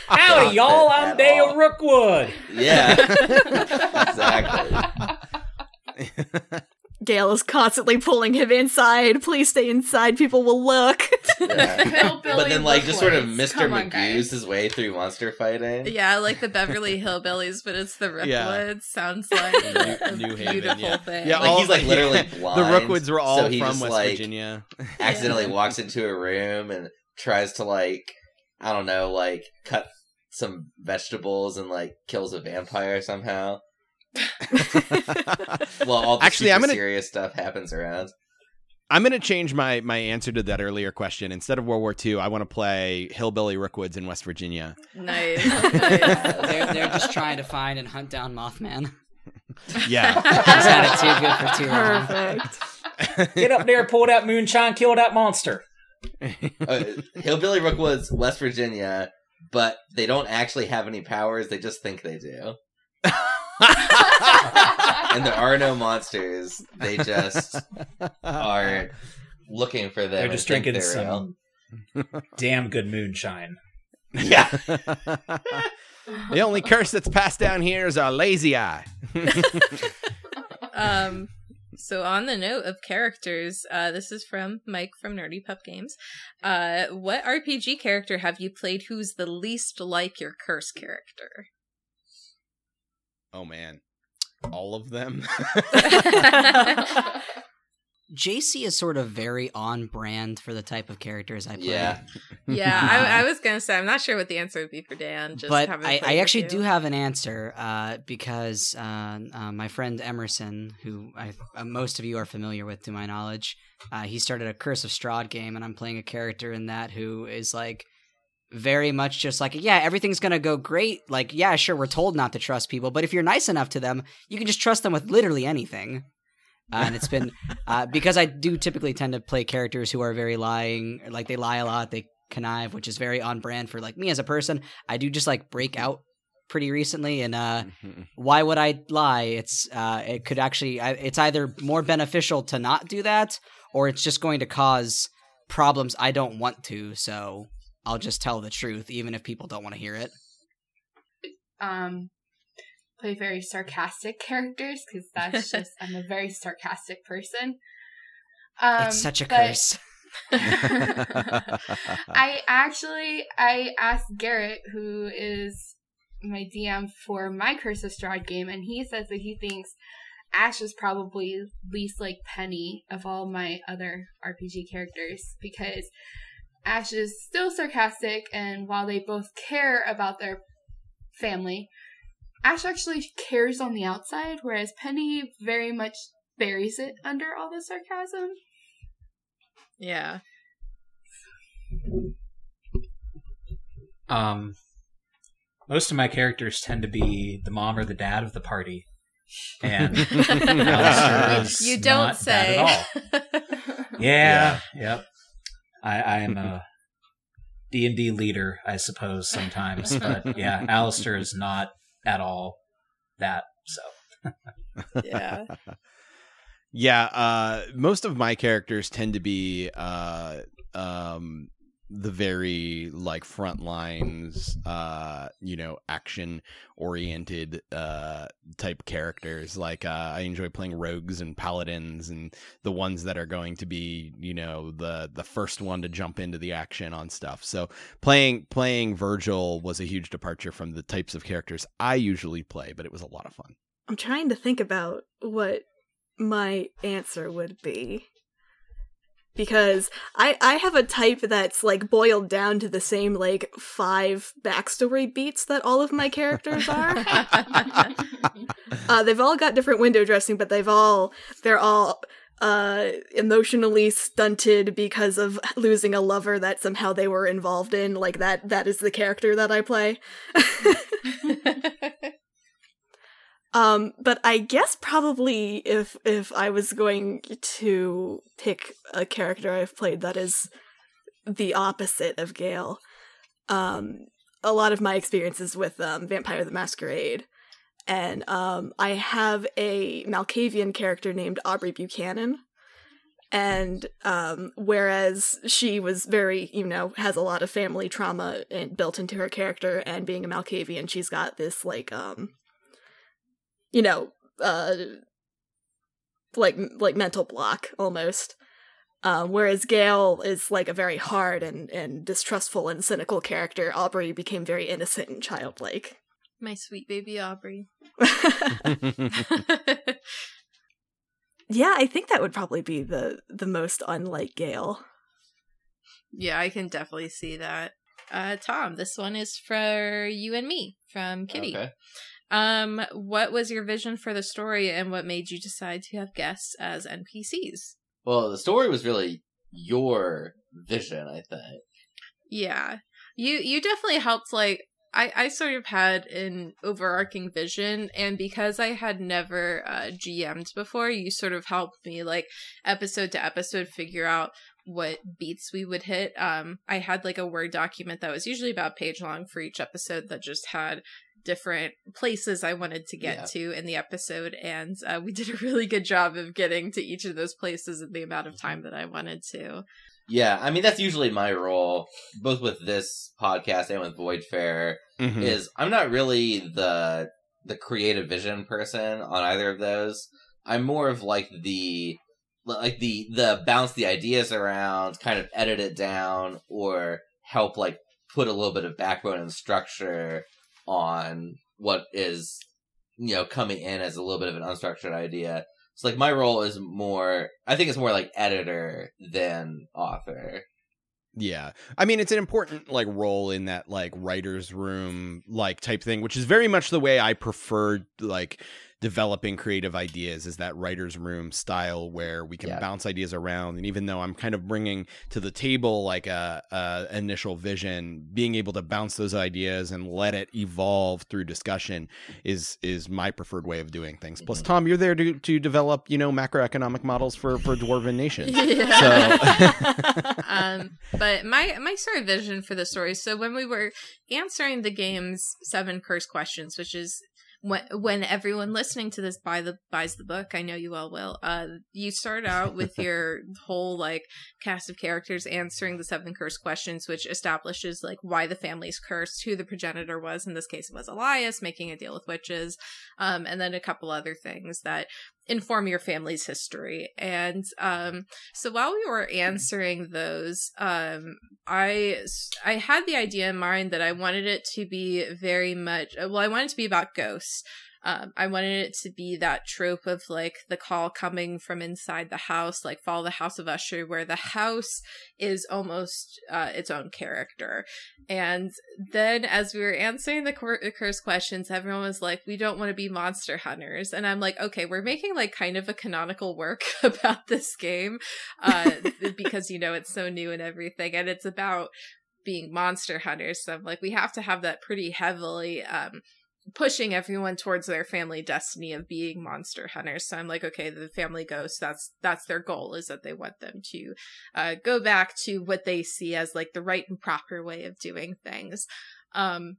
Howdy, y'all. I'm Dale all. Rookwood. Yeah, exactly. Gail is constantly pulling him inside. Please stay inside. People will look. Yeah. But then, like, just sort of Mr. Come. Magoo's his way through monster fighting. Yeah, like the Beverly Hillbillies, but it's the Rookwoods. Yeah. Sounds like a New Haven, beautiful yeah. thing. Yeah, Like, all- he's, like, literally blind. the Rookwoods were all so he from just, West like, Virginia. accidentally walks into a room and tries to like I don't know, like cut some vegetables and like kills a vampire somehow. Well, all the Actually, super I'm gonna serious stuff happens around. I'm gonna change my my answer to that earlier question. Instead of World War II, I want to play Hillbilly Rookwoods in West Virginia. nice. they're, they're just trying to find and hunt down Mothman. Yeah. He's had it too good for too long. Perfect. Get up there, pull that moonshine, kill that monster. Uh, Hillbilly Rookwoods, West Virginia, but they don't actually have any powers. They just think they do, and there are no monsters. They just are looking for them. They're just drinking they're real. damn good moonshine. Yeah, the only curse that's passed down here is our lazy eye. um so on the note of characters uh this is from mike from nerdy pup games uh what rpg character have you played who's the least like your curse character oh man, all of them. JC is sort of very on brand for the type of characters I play. yeah. yeah I, I was gonna say i'm not sure what the answer would be for dan just but I, I actually you. do have an answer uh, because uh, uh, my friend Emerson, who I, uh, most of you are familiar with, to my knowledge, uh, he started a Curse of Strahd game, and I'm playing a character in that who is like very much just like, yeah, everything's gonna go great. Like, yeah, sure, we're told not to trust people, but if you're nice enough to them, you can just trust them with literally anything. Uh, and it's been uh, because I do typically tend to play characters who are very lying, like they lie a lot, they connive, which is very on brand for like me as a person. I do just like break out pretty recently, and uh, why would I lie? It's uh, it could actually I- it's either more beneficial to not do that, or it's just going to cause problems I don't want to. So I'll just tell the truth, even if people don't want to hear it. um play very sarcastic characters because that's just I'm a very sarcastic person. Um, it's such a but curse. I actually I asked Garrett, who is my DM for my Curse of Strahd game, and he says that he thinks Ash is probably least like Penny of all my other RPG characters because Ash is still sarcastic, and while they both care about their family, Ash actually cares on the outside, whereas Penny very much buries it under all the sarcasm. yeah Um, most of my characters tend to be the mom or the dad of the party, and is you don't not that say at all. Yeah, yep. I, I am a D and D leader, I suppose sometimes, but yeah, Alistair is not at all that. So yeah Yeah, uh, most of my characters tend to be uh, um, the very like front lines, uh, you know, action oriented uh, type characters. Like uh, I enjoy playing rogues and paladins, and the ones that are going to be, you know, the the first one to jump into the action on stuff. So playing playing Virgil was a huge departure from the types of characters I usually play, but it was a lot of fun. I'm trying to think about what my answer would be. Because I, I have a type that's like boiled down to the same like five backstory beats that all of my characters are. uh, they've all got different window dressing, but they've all they're all uh emotionally stunted because of losing a lover that somehow they were involved in. Like that that is the character that I play. Um, but I guess probably if if I was going to pick a character I've played that is the opposite of Gail, um, a lot of my experiences with um, Vampire the Masquerade, and um, I have a Malkavian character named Aubrey Buchanan, and um, whereas she was very, you know, has a lot of family trauma built into her character, and being a Malkavian, she's got this like, um, you know, uh, like like mental block almost. Um, whereas Gail is like a very hard and, and distrustful and cynical character, Aubrey became very innocent and childlike. My sweet baby Aubrey. yeah, I think that would probably be the the most unlike Gail. Yeah, I can definitely see that. Uh, Tom, this one is for you and me from Kitty. Okay. Um, what was your vision for the story, and what made you decide to have guests as NPCs? Well, the story was really your vision, I think. Yeah, you you definitely helped. Like, I I sort of had an overarching vision, and because I had never uh, GM'd before, you sort of helped me like episode to episode figure out what beats we would hit. Um, I had like a Word document that was usually about page long for each episode that just had different places I wanted to get Yeah. to in the episode, and uh, we did a really good job of getting to each of those places in the amount of time that I wanted to. Yeah, I mean that's usually my role, both with this podcast and with Voidfarer. Mhm. Is I'm not really the the creative vision person on either of those. I'm more of like the like the the bounce the ideas around, kind of edit it down, or help like put a little bit of backbone and structure on what is you know coming in as a little bit of an unstructured idea. So like my role is more I think it's more like editor than author. Yeah. I mean, it's an important like role in that like writer's room like type thing, which is very much the way I prefer like developing creative ideas is that writer's room style where we can Yeah. bounce ideas around and even though I'm kind of bringing to the table like a, a initial vision being able to bounce those ideas and let it evolve through discussion is is my preferred way of doing things. Plus Mhm. Tom, you're there to to develop, you know, macroeconomic models for for dwarven nations. um, but my my sort of vision for the story. So when we were answering the game's seven curse questions, which is when when everyone listening to this buy the buys the book, I know you all will. Uh, you start out with your whole like cast of characters answering the seven curse questions, which establishes like why the family's cursed, who the progenitor was. In this case, it was Elias making a deal with witches, um, and then a couple other things that inform your family's history. And um, so while we were answering those, um, I I had the idea in mind that I wanted it to be very much well, I wanted to be about ghosts. Um, I wanted it to be that trope of like the call coming from inside the house, like Fall of the House of Usher, where the house is almost uh, its own character. And then as we were answering the, the curse questions, everyone was like, we don't want to be monster hunters. And I'm like, okay, we're making like kind of a canonical work about this game uh, because, you know, it's so new and everything. And it's about being monster hunters. So I'm like, we have to have that pretty heavily um, pushing everyone towards their family destiny of being monster hunters. So I'm like, okay, the family ghost, that's that's their goal is that they want them to uh, go back to what they see as like the right and proper way of doing things. Um,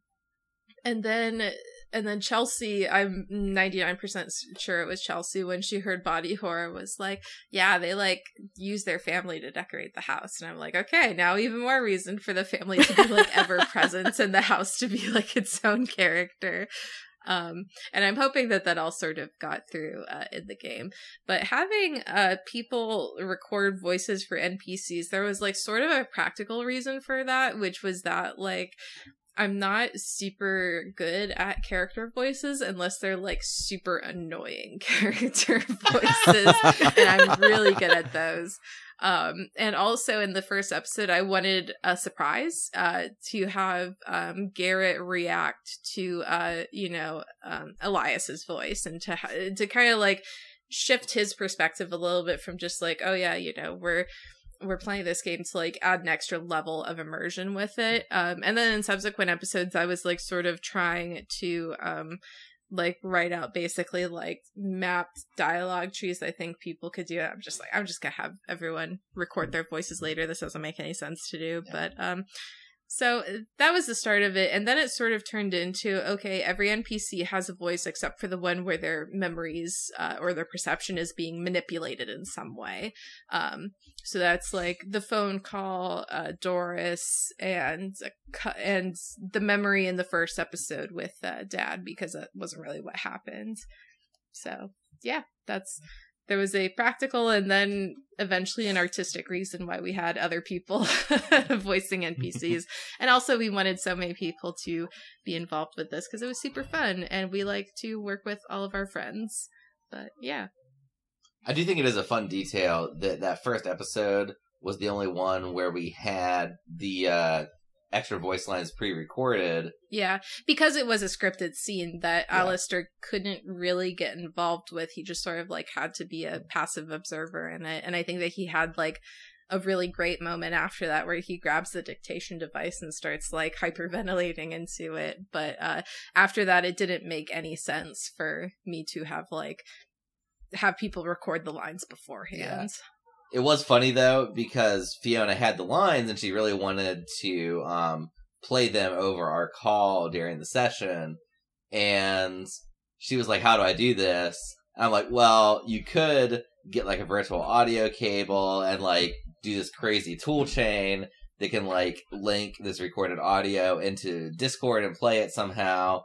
and then and then Chelsea, I'm 99% sure it was Chelsea when she heard body horror was like, yeah, they like use their family to decorate the house. And I'm like, okay, now even more reason for the family to be like ever present and the house to be like its own character. Um, and I'm hoping that that all sort of got through uh, in the game. But having uh, people record voices for NPCs, there was like sort of a practical reason for that, which was that like I'm not super good at character voices unless they're like super annoying character voices, and I'm really good at those. Um, and also in the first episode, I wanted a surprise uh, to have um, Garrett react to, uh, you know, um, Elias's voice and to ha- to kind of like shift his perspective a little bit from just like, oh yeah, you know, we're we're playing this game to like add an extra level of immersion with it. Um, and then in subsequent episodes, I was like sort of trying to um like write out basically like mapped dialogue trees I think people could do. I'm just like I'm just gonna have everyone record their voices later. This doesn't make any sense to do, but um So uh, that was the start of it. And then it sort of turned into okay, every NPC has a voice except for the one where their memories uh, or their perception is being manipulated in some way. Um, so that's like the phone call, uh, Doris, and and the memory in the first episode with uh, Dad because that wasn't really what happened. So yeah, that's there was a practical and then eventually an artistic reason why we had other people voicing NPCs. and also, we wanted so many people to be involved with this because it was super fun and we like to work with all of our friends. But yeah. I do think it is a fun detail that that first episode was the only one where we had the uh, extra voice lines pre-recorded. Yeah, because it was a scripted scene that yeah. Alistair couldn't really get involved with. He just sort of like had to be a passive observer in it, and I think that he had like a really great moment after that where he grabs the dictation device and starts like hyperventilating into it. But uh after that, it didn't make any sense for me to have like have people record the lines beforehand. Yeah. It was funny though because Fiona had the lines and she really wanted to um, play them over our call during the session, and she was like, "How do I do this?" And I'm like, "Well, you could get like a virtual audio cable and like do this crazy tool chain that can like link this recorded audio into Discord and play it somehow,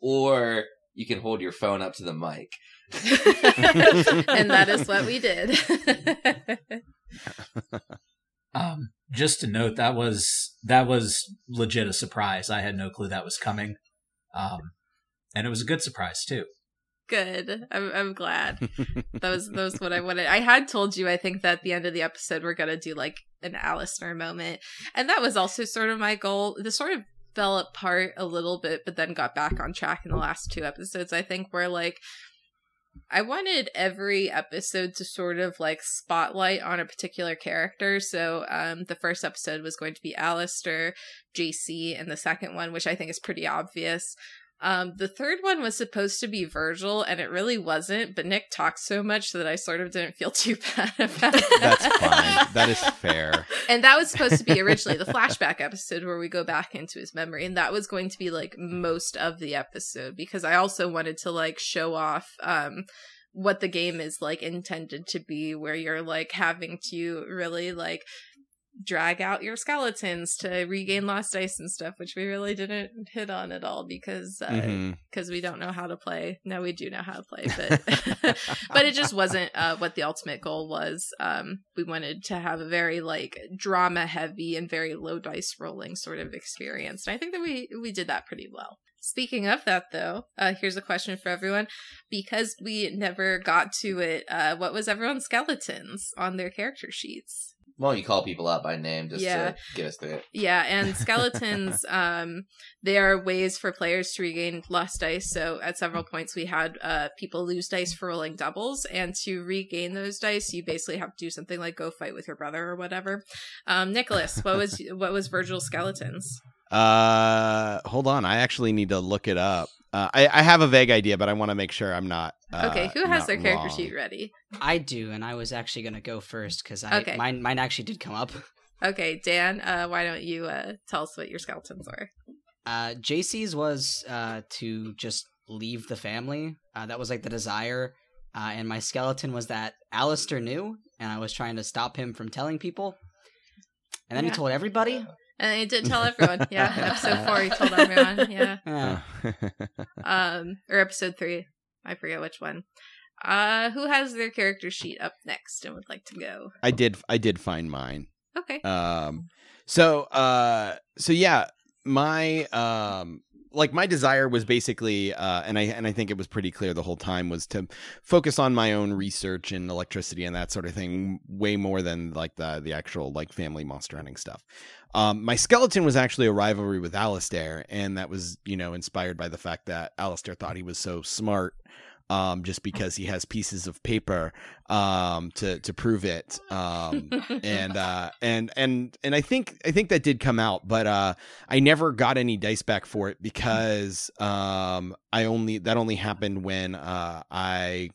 or you can hold your phone up to the mic." and that is what we did. um, just to note that was that was legit a surprise. I had no clue that was coming, um, and it was a good surprise too. Good. I'm I'm glad. that was that was what I wanted. I had told you I think that at the end of the episode we're gonna do like an Alistair moment, and that was also sort of my goal. The sort of fell apart a little bit, but then got back on track in the last two episodes. I think where like I wanted every episode to sort of like spotlight on a particular character. So um, the first episode was going to be Alistair, JC, and the second one, which I think is pretty obvious, um, the third one was supposed to be Virgil, and it really wasn't. But Nick talked so much that I sort of didn't feel too bad about it. That's fine. That is fair. And that was supposed to be originally the flashback episode where we go back into his memory, and that was going to be like most of the episode because I also wanted to like show off um what the game is like intended to be, where you're like having to really like drag out your skeletons to regain lost dice and stuff which we really didn't hit on at all because because uh, mm-hmm. we don't know how to play no we do know how to play but but it just wasn't uh, what the ultimate goal was um we wanted to have a very like drama heavy and very low dice rolling sort of experience and i think that we we did that pretty well Speaking of that, though, uh, here's a question for everyone. Because we never got to it, uh, what was everyone's skeletons on their character sheets? Well, you call people out by name just yeah. to get us through it. Yeah, and skeletons, um, they are ways for players to regain lost dice. So at several points, we had uh, people lose dice for rolling doubles, and to regain those dice, you basically have to do something like go fight with your brother or whatever. Um, Nicholas, what was what was Virgil's skeletons? Uh, hold on, I actually need to look it up. Uh, I, I have a vague idea, but I want to make sure I'm not. Uh, okay, who has their character wrong. sheet ready? I do, and I was actually going to go first because I okay. mine mine actually did come up. Okay, Dan, uh, why don't you uh, tell us what your skeletons are? Uh, JC's was uh, to just leave the family. Uh, that was like the desire. Uh, and my skeleton was that Alistair knew, and I was trying to stop him from telling people. And then yeah. he told everybody, and he did tell everyone. Yeah, episode four, he told everyone. Yeah. yeah. um, or episode three, I forget which one. Uh, who has their character sheet up next and would like to go? I did. I did find mine. Okay. Um. So. Uh. So yeah. My. Um like my desire was basically uh, and i and i think it was pretty clear the whole time was to focus on my own research and electricity and that sort of thing way more than like the the actual like family monster hunting stuff. Um, my skeleton was actually a rivalry with Alistair, and that was, you know, inspired by the fact that Alistair thought he was so smart um, just because he has pieces of paper um, to to prove it. Um, and uh, and and and I think I think that did come out, but uh, I never got any dice back for it because um, I only that only happened when uh, I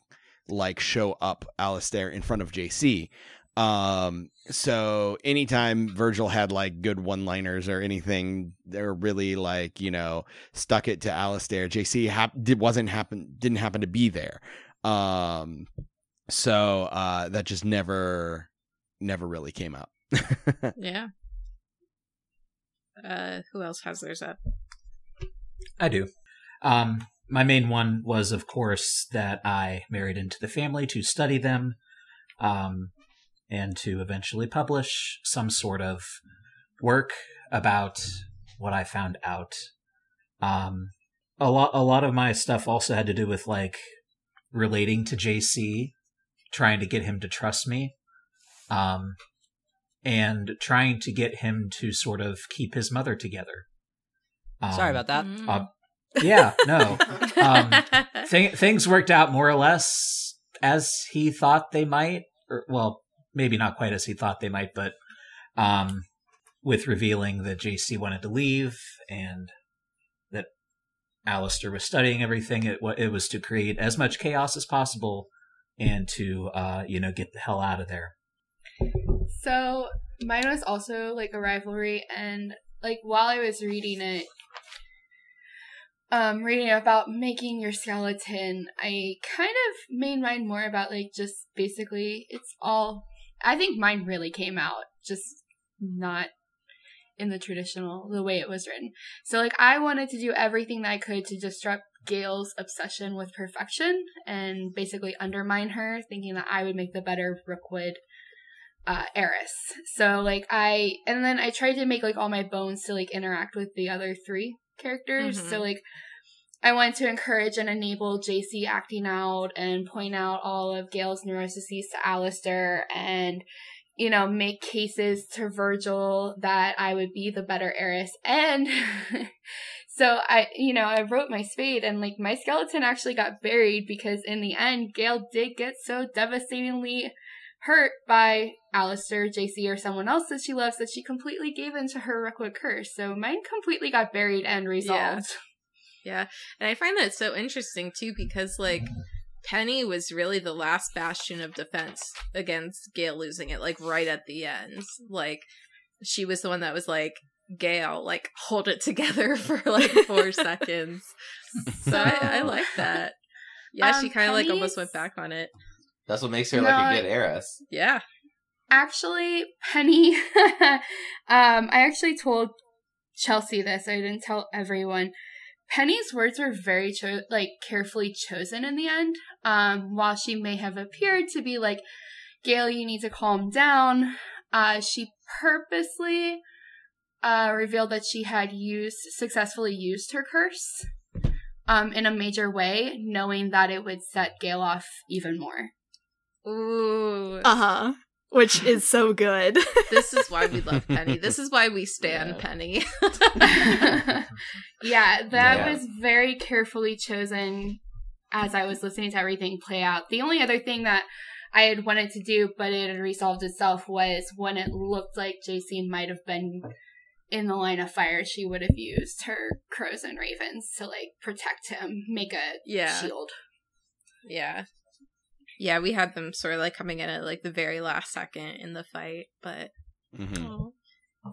like show up Alistair in front of JC. Um, so anytime Virgil had like good one-liners or anything, they're really like you know stuck it to Alistair. JC hap- did wasn't happen didn't happen to be there. Um, so uh, that just never never really came out. Yeah. Uh, who else has theirs up? I do. Um, my main one was, of course, that I married into the family to study them, um, and to eventually publish some sort of work about what I found out. Um, a lot, a lot of my stuff also had to do with like relating to JC, trying to get him to trust me, um, and trying to get him to sort of keep his mother together. Sorry Um, about that. Mm. uh, yeah, no. Um, Th- things worked out more or less as he thought they might, or well, maybe not quite as he thought they might, but um, with revealing that JC wanted to leave and that Alistair was studying everything, it it was to create as much chaos as possible and to uh, you know get the hell out of there. So mine was also like a rivalry, and like while I was reading it, um, reading about making your skeleton, I kind of made mine more about like just basically it's all. I think mine really came out just not in the traditional the way it was written. So like I wanted to do everything that I could to disrupt Gail's obsession with perfection and basically undermine her, thinking that I would make the better Rookwood uh heiress. So like I and then I tried to make like all my bones to like interact with the other three characters. Mhm. So like I wanted to encourage and enable JC acting out and point out all of Gail's neuroses to Alistair and you know, make cases to Virgil that I would be the better heiress. And so I, you know, I wrote my spade and like my skeleton actually got buried because in the end, Gail did get so devastatingly hurt by Alistair, JC, or someone else that she loves that she completely gave into her Rookwood curse. So mine completely got buried and resolved. Yeah. And I find that so interesting too because like Penny was really the last bastion of defense against Gail losing it, like right at the end. Like she was the one that was like, Gail, like hold it together for like four seconds. So I, I like that. Yeah, she Um, kind of like almost went back on it. That's what makes her No, like a good heiress. Yeah. Actually, Penny, um, I actually told Chelsea this. I didn't tell everyone. Penny's words were very cho- like carefully chosen in the end. Um, while she may have appeared to be like, Gail, you need to calm down. Uh, she purposely uh, revealed that she had used successfully used her curse um, in a major way, knowing that it would set Gail off even more. Ooh. Uh huh. Which is so good. this is why we love Penny. This is why we stand Yeah. Penny. yeah, that Yeah. was very carefully chosen as I was listening to everything play out. The only other thing that I had wanted to do, but it had resolved itself, was when it looked like JC might have been in the line of fire, she would have used her crows and ravens to like protect him, make a Yeah. shield. yeah. Yeah, we had them sort of like coming in at like the very last second in the fight, but Mhm.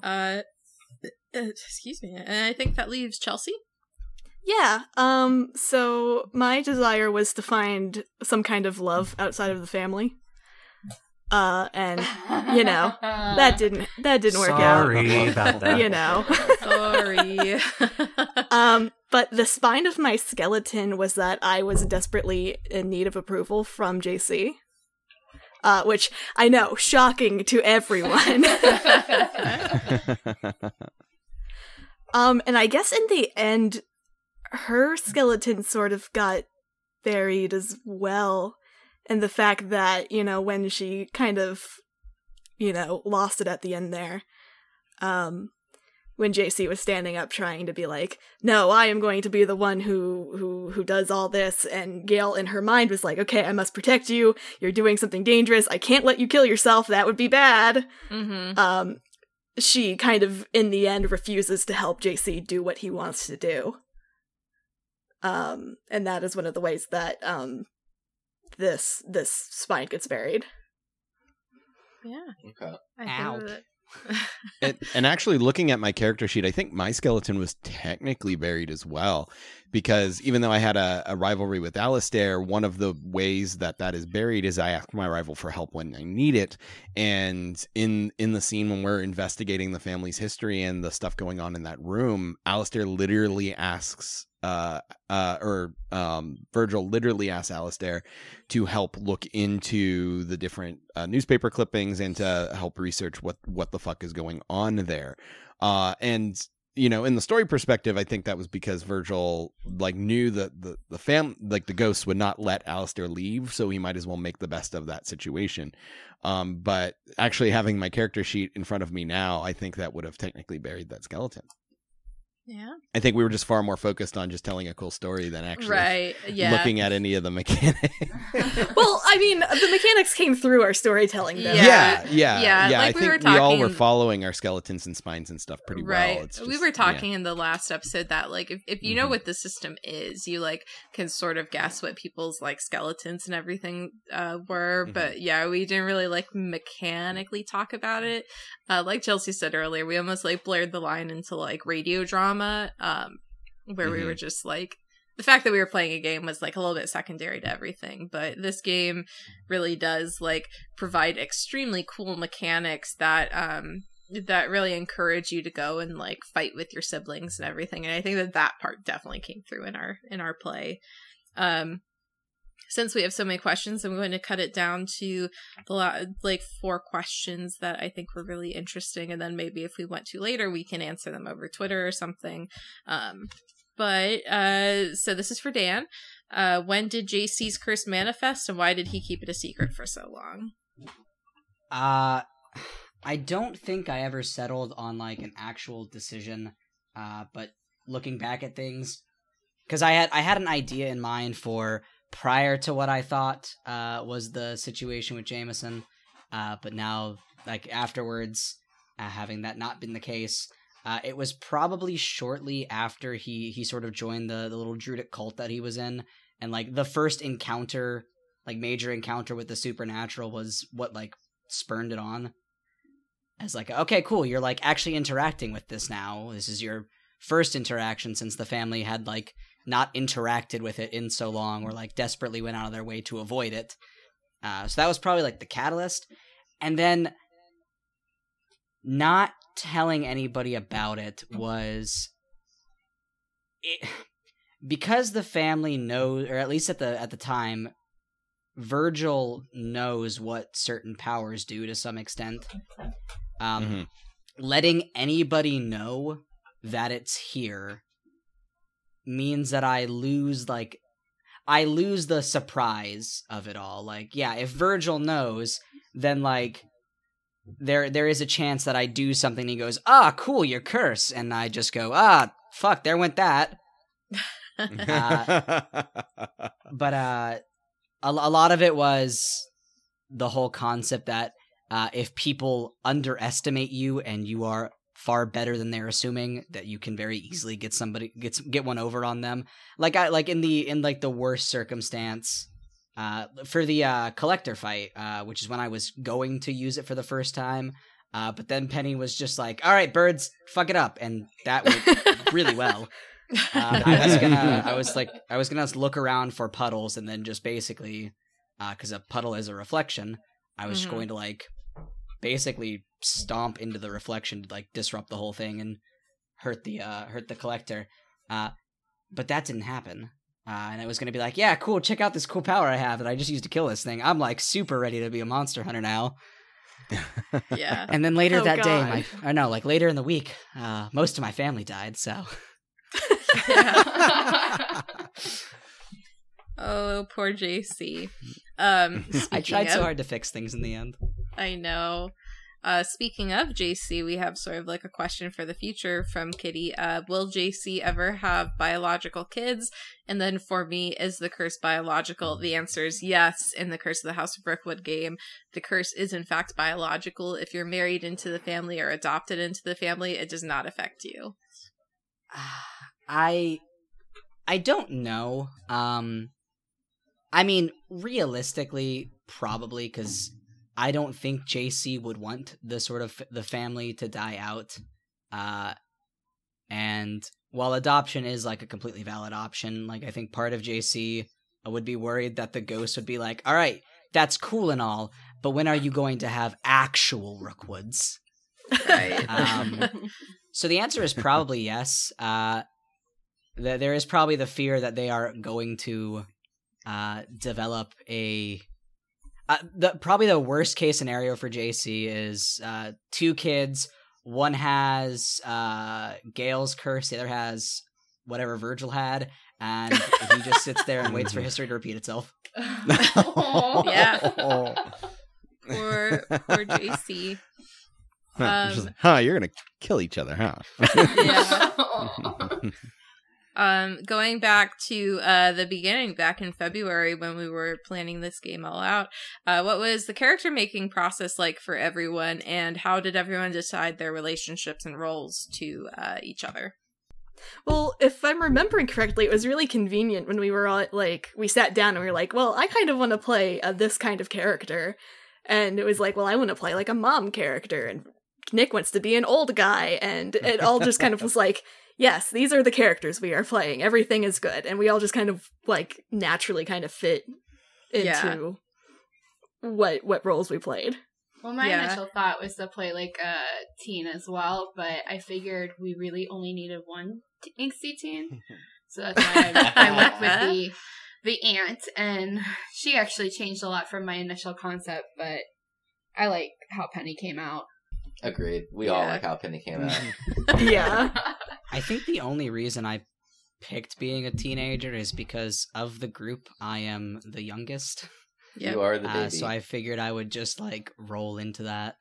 uh excuse me. And I think that leaves Chelsea. yeah. Um. So my desire was to find some kind of love outside of the family. Uh, and you know that didn't that didn't work out. Sorry about that. You know. Sorry. um, but the spine of my skeleton was that I was desperately in need of approval from JC. Uh, which I know, shocking to everyone. um, and I guess in the end, her skeleton sort of got buried as well. And the fact that, you know, when she kind of, you know, lost it at the end there, um, when JC was standing up trying to be like, "No, I am going to be the one who who who does all this," and Gail in her mind was like, "Okay, I must protect you. You're doing something dangerous. I can't let you kill yourself. That would be bad." mm-hmm. Um, she kind of in the end refuses to help JC do what he wants to do. Um, and that is one of the ways that um this this spine gets buried. Yeah. Okay. I Ow. that- and, and actually looking at my character sheet i think my skeleton was technically buried as well because even though i had a, a rivalry with Alistair, one of the ways that that is buried is i ask my rival for help when i need it and in in the scene when we're investigating the family's history and the stuff going on in that room Alistair literally asks uh uh or um virgil literally asks Alistair to help look into the different uh, newspaper clippings and to help research what what the fuck is going on there. Uh and you know in the story perspective i think that was because virgil like knew that the the fam like the ghosts would not let Alistair leave so he might as well make the best of that situation. Um but actually having my character sheet in front of me now i think that would have technically buried that skeleton yeah. i think we were just far more focused on just telling a cool story than actually Right. Yeah. looking at any of the mechanics well, I mean, the mechanics came through our storytelling, though. Yeah. yeah, yeah, Yeah, yeah. like I we think were we all were following our skeletons and spines and stuff pretty right. well. It's we just- were yeah. talking in the last episode that like if, if you know Mhm. what the system is, you like can sort of guess what people's like skeletons and everything uh were. Mhm. But yeah, we didn't really like mechanically talk about it. Uh like Chelsea said earlier, we almost like blurred the line into like radio drama, um, where we Mhm. were just like the fact that we were playing a game was like a little bit secondary to everything, but this game really does like provide extremely cool mechanics that um that really encourage you to go and like fight with your siblings and everything and i think that that part definitely came through in our in our play um since we have so many questions i'm going to cut it down to the la- like four questions that i think were really interesting and then maybe if we want to later we can answer them over twitter or something um but uh so this is for dan uh when did jc's curse manifest and why did he keep it a secret for so long Uh, I don't think I ever settled on like an actual decision. Uh, but looking back at things, because I had I had an idea in mind for prior to what I thought uh was the situation with Jameson. Uh, but now like afterwards, uh, having that not been the case. Uh, it was probably shortly after he he sort of joined the, the little druidic cult that he was in, and like the first encounter, like major encounter with the supernatural, was what like spurned it on as like okay cool you're like actually interacting with this now this is your first interaction since the family had like not interacted with it in so long or like desperately went out of their way to avoid it uh, so that was probably like the catalyst and then not telling anybody about it was it, because the family knows or at least at the at the time Virgil knows what certain powers do to some extent. Um, Mhm. Letting anybody know that it's here means that I lose like I lose the surprise of it all. Like, yeah, if Virgil knows, then like there there is a chance that I do something. And he goes, ah, cool, you're cursed, and I just go, ah, fuck, there went that. but uh a, a lot of it was the whole concept that uh if people underestimate you and you are far better than they're assuming that you can very easily get somebody get get one over on them like i like in the in like the worst circumstance uh for the uh collector fight uh which is when i was going to use it for the first time uh but then penny was just like all right birds fuck it up and that went really well um, I was gonna, I was like, I was gonna look around for puddles and then just basically, because a puddle is a reflection, I was Mhm. going to like, basically stomp into the reflection to like disrupt the whole thing and hurt the, uh, hurt the collector. Uh, but that didn't happen. Uh, and I was gonna be like, yeah, cool, check out this cool power I have that I just used to kill this thing. I'm like super ready to be a monster hunter now. yeah And then later Oh, that day, God. my, or no, like later in the week, uh, most of my family died. So oh poor jc um I tried so hard to fix things in the end. I know. Uh, speaking of JC, we have sort of like a question for the future from Kitty. Uh, will JC ever have biological kids? And then for me, is the curse biological? The answer is yes. In the Curse of the House of Rookwood game, the curse is in fact biological. If you're married into the family or adopted into the family, it does not affect you. I I don't know. Um I mean, realistically, probably because I don't think JC would want the sort of the family to die out. Uh, and while adoption is like a completely valid option, like I think part of JC would be worried that the ghost would be like, "All right, that's cool and all, but when are you going to have actual Rookwoods?" Right. Um, So the answer is probably yes. Uh, th- there is probably the fear that they are going to uh, develop a. Uh, the probably the worst case scenario for JC is uh, two kids. One has uh, Gail's curse. The other has whatever Virgil had, and he just sits there and waits for history to repeat itself. Yeah. Poor, poor JC. Huh, it's just Um, like, huh, you're gonna kill each other, huh? Yeah. Um, going back to uh, the beginning, back in February when we were planning this game all out, uh, what was the character making process like for everyone, and how did everyone decide their relationships and roles to uh, each other? Well, if I'm remembering correctly, it was really convenient when we were all like, we sat down and we were like, well, I kind of want to play uh, this kind of character. And it was like, well, I want to play like a mom character. And Nick wants to be an old guy. And it all just kind of was like, yes, these are the characters we are playing. Everything is good. And we all just kind of like naturally kind of fit Yeah. into what what roles we played. Well, my Yeah. initial thought was to play like a teen as well, but I figured we really only needed one t- angsty teen, so that's why I, I went with the the aunt, and she actually changed a lot from my initial concept. But I like how Penny came out. Agreed. We all like how Penny came out. yeah. I think the only reason I picked being a teenager is because of the group I am the youngest. Yeah, You are the Uh, baby. so I figured I would just like roll into that.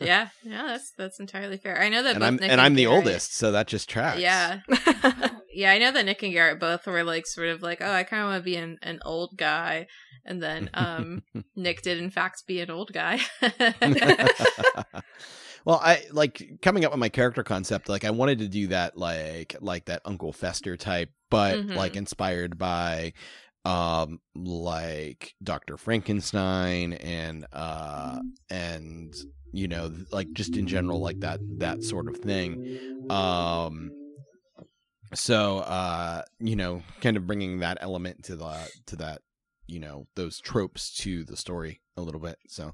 yeah, yeah. That's that's entirely fair. I know that, and both I'm Nick and I'm the Garrett- oldest, so that just tracks. Yeah, yeah. I know that Nick and Garrett both were like sort of like, oh, I kind of want to be an, an old guy, and then um, Nick did in fact be an old guy. well, I like coming up with my character concept. Like, I wanted to do that, like, like that Uncle Fester type, but Mhm. like inspired by, um, like Doctor Frankenstein and uh and you know like just in general like that that sort of thing. Um. So, uh, you know, kind of bringing that element to the to that, you know, those tropes to the story a little bit. So,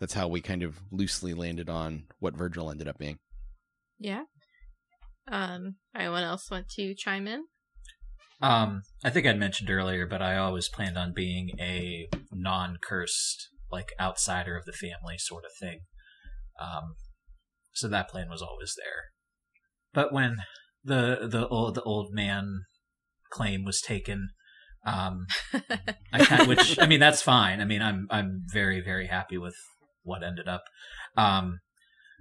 that's how we kind of loosely landed on what Virgil ended up being. yeah. Um. Anyone else want to chime in? Um, I think I'd mentioned earlier, but I always planned on being a non-cursed, like outsider of the family sort of thing. Um, so that plan was always there. But when the the old the old man claim was taken, um, I kind which I mean that's fine. I mean I'm I'm very very happy with what ended up. Um,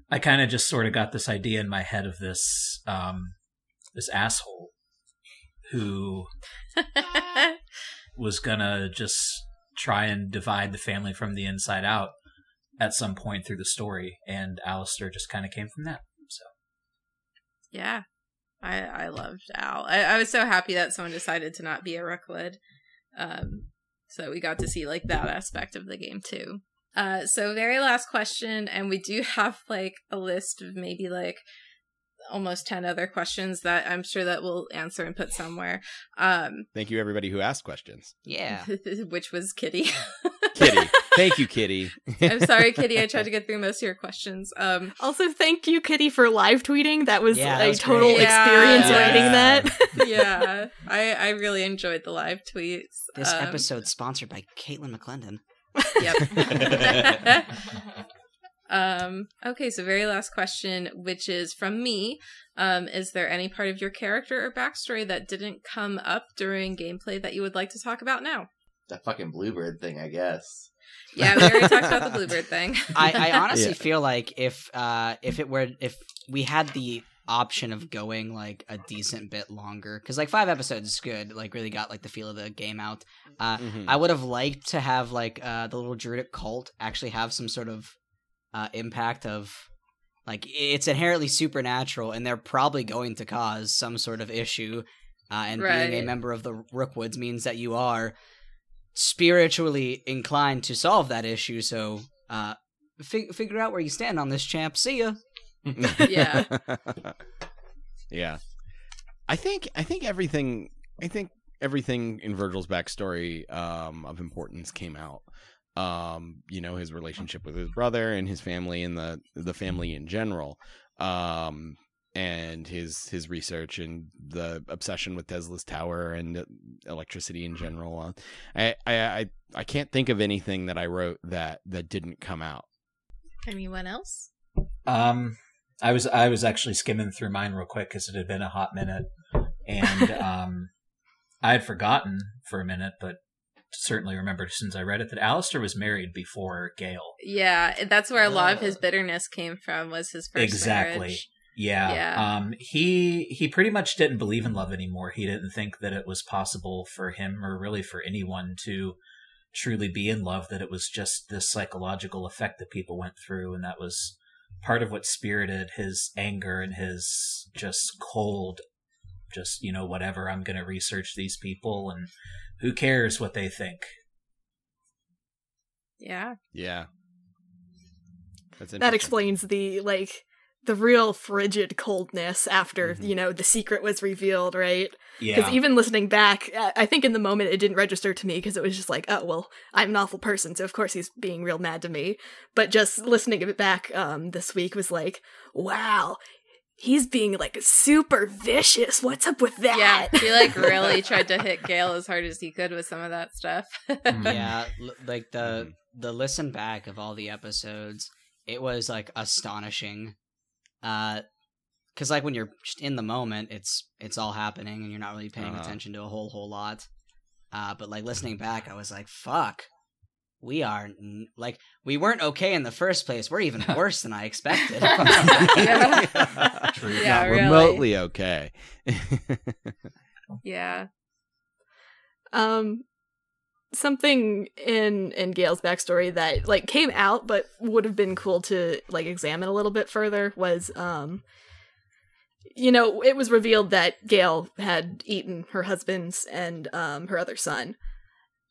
I kind of just sort of got this idea in my head of this um, this asshole who was gonna just try and divide the family from the inside out at some point through the story, and Alistair just kind of came from that. So Yeah. I I loved Al. I, I was so happy that someone decided to not be a Rookwood. Um so we got to see like that aspect of the game too. Uh so very last question and we do have like a list of maybe like almost 10 other questions that I'm sure that we'll answer and put somewhere. Um Thank you, everybody who asked questions. Yeah. which was Kitty. Kitty, thank you, Kitty. I'm sorry Kitty, I tried to get through most of your questions. Um Also, thank you, Kitty, for live tweeting. That was Yeah, that a was total great. experience Yeah. writing that. yeah, I I really enjoyed the live tweets. This Um, episode sponsored by Caitlin McClendon. Yep. um, okay, so very last question, which is from me. Um, is there any part of your character or backstory that didn't come up during gameplay that you would like to talk about now? that fucking bluebird thing, I guess. Yeah, we already talked about the Bluebird thing. I, I honestly Yeah. feel like if uh if it were if we had the option of going like a decent bit longer because like five episodes is good like really got like the feel of the game out uh Mhm. i would have liked to have like uh the little druidic cult actually have some sort of uh impact of like it's inherently supernatural and they're probably going to cause some sort of issue uh and being a member of the rookwoods means that you are spiritually inclined to solve that issue. So, uh, fig- figure out where you stand on this, champ. See ya. Yeah. yeah. I think I think everything I think everything in Virgil's backstory um, of importance came out. Um, you know, his relationship with his brother and his family and the the family in general. Um, and his his research and the obsession with Tesla's tower and electricity in general. Uh, I, I I I can't think of anything that I wrote that that didn't come out. Anyone else? Um, I was I was actually skimming through mine real quick because it had been a hot minute, and um, I had forgotten for a minute, but certainly remembered since I read it that Alistair was married before Gail. Yeah, that's where a lot of his Uh. bitterness came from. Was his first exactly. marriage. Yeah. Yeah. Um he he pretty much didn't believe in love anymore. He didn't think that it was possible for him or really for anyone to truly be in love that it was just this psychological effect that people went through and that was part of what spirited his anger and his just cold just you know whatever I'm going to research these people and who cares what they think. Yeah, Yeah. That's that explains the like the real frigid coldness after Mhm. you know the secret was revealed right because Yeah. even listening back I- i think in the moment it didn't register to me because it was just like oh well i'm an awful person so of course he's being real mad to me but just listening to it back um this week was like wow he's being like super vicious what's up with that yeah. He like really tried to hit Gail as hard as he could with some of that stuff. Mm. yeah, l- like the Mhm. the listen back of all the episodes, it was like astonishing. Uh, because like when you're just in the moment, it's it's all happening and you're not really paying Uh-huh. attention to a whole whole lot. Uh, but like listening back, I was like, "Fuck, we are n- like we weren't okay in the first place. We're even worse than I expected." Yeah. True. Yeah, Not really. remotely okay. yeah, um something in in Gail's backstory that like came out but would have been cool to like examine a little bit further was um you know it was revealed that Gail had eaten her husband's and um her other son.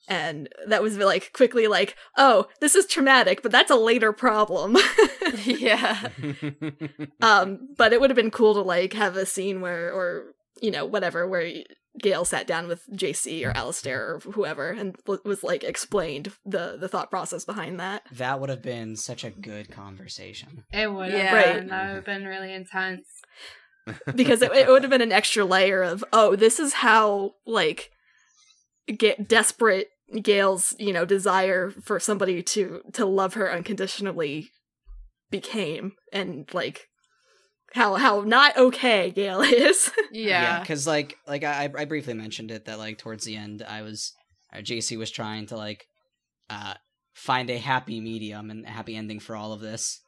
And that was like quickly like oh this is traumatic but that's a later problem. Yeah, um but it would have been cool to like have a scene where or you know whatever where gail sat down with jc or mm. alistair or whoever and was like explained the the thought process behind that that would have been such a good conversation. It would have Yeah. Right. been. That would have been really intense. because it, it would have been an extra layer of oh this is how like get desperate gail's you know desire for somebody to to love her unconditionally became and like how how not okay gail is yeah, because like like I I briefly mentioned it that like towards the end I was uh, JC was trying to like uh find a happy medium and a happy ending for all of this,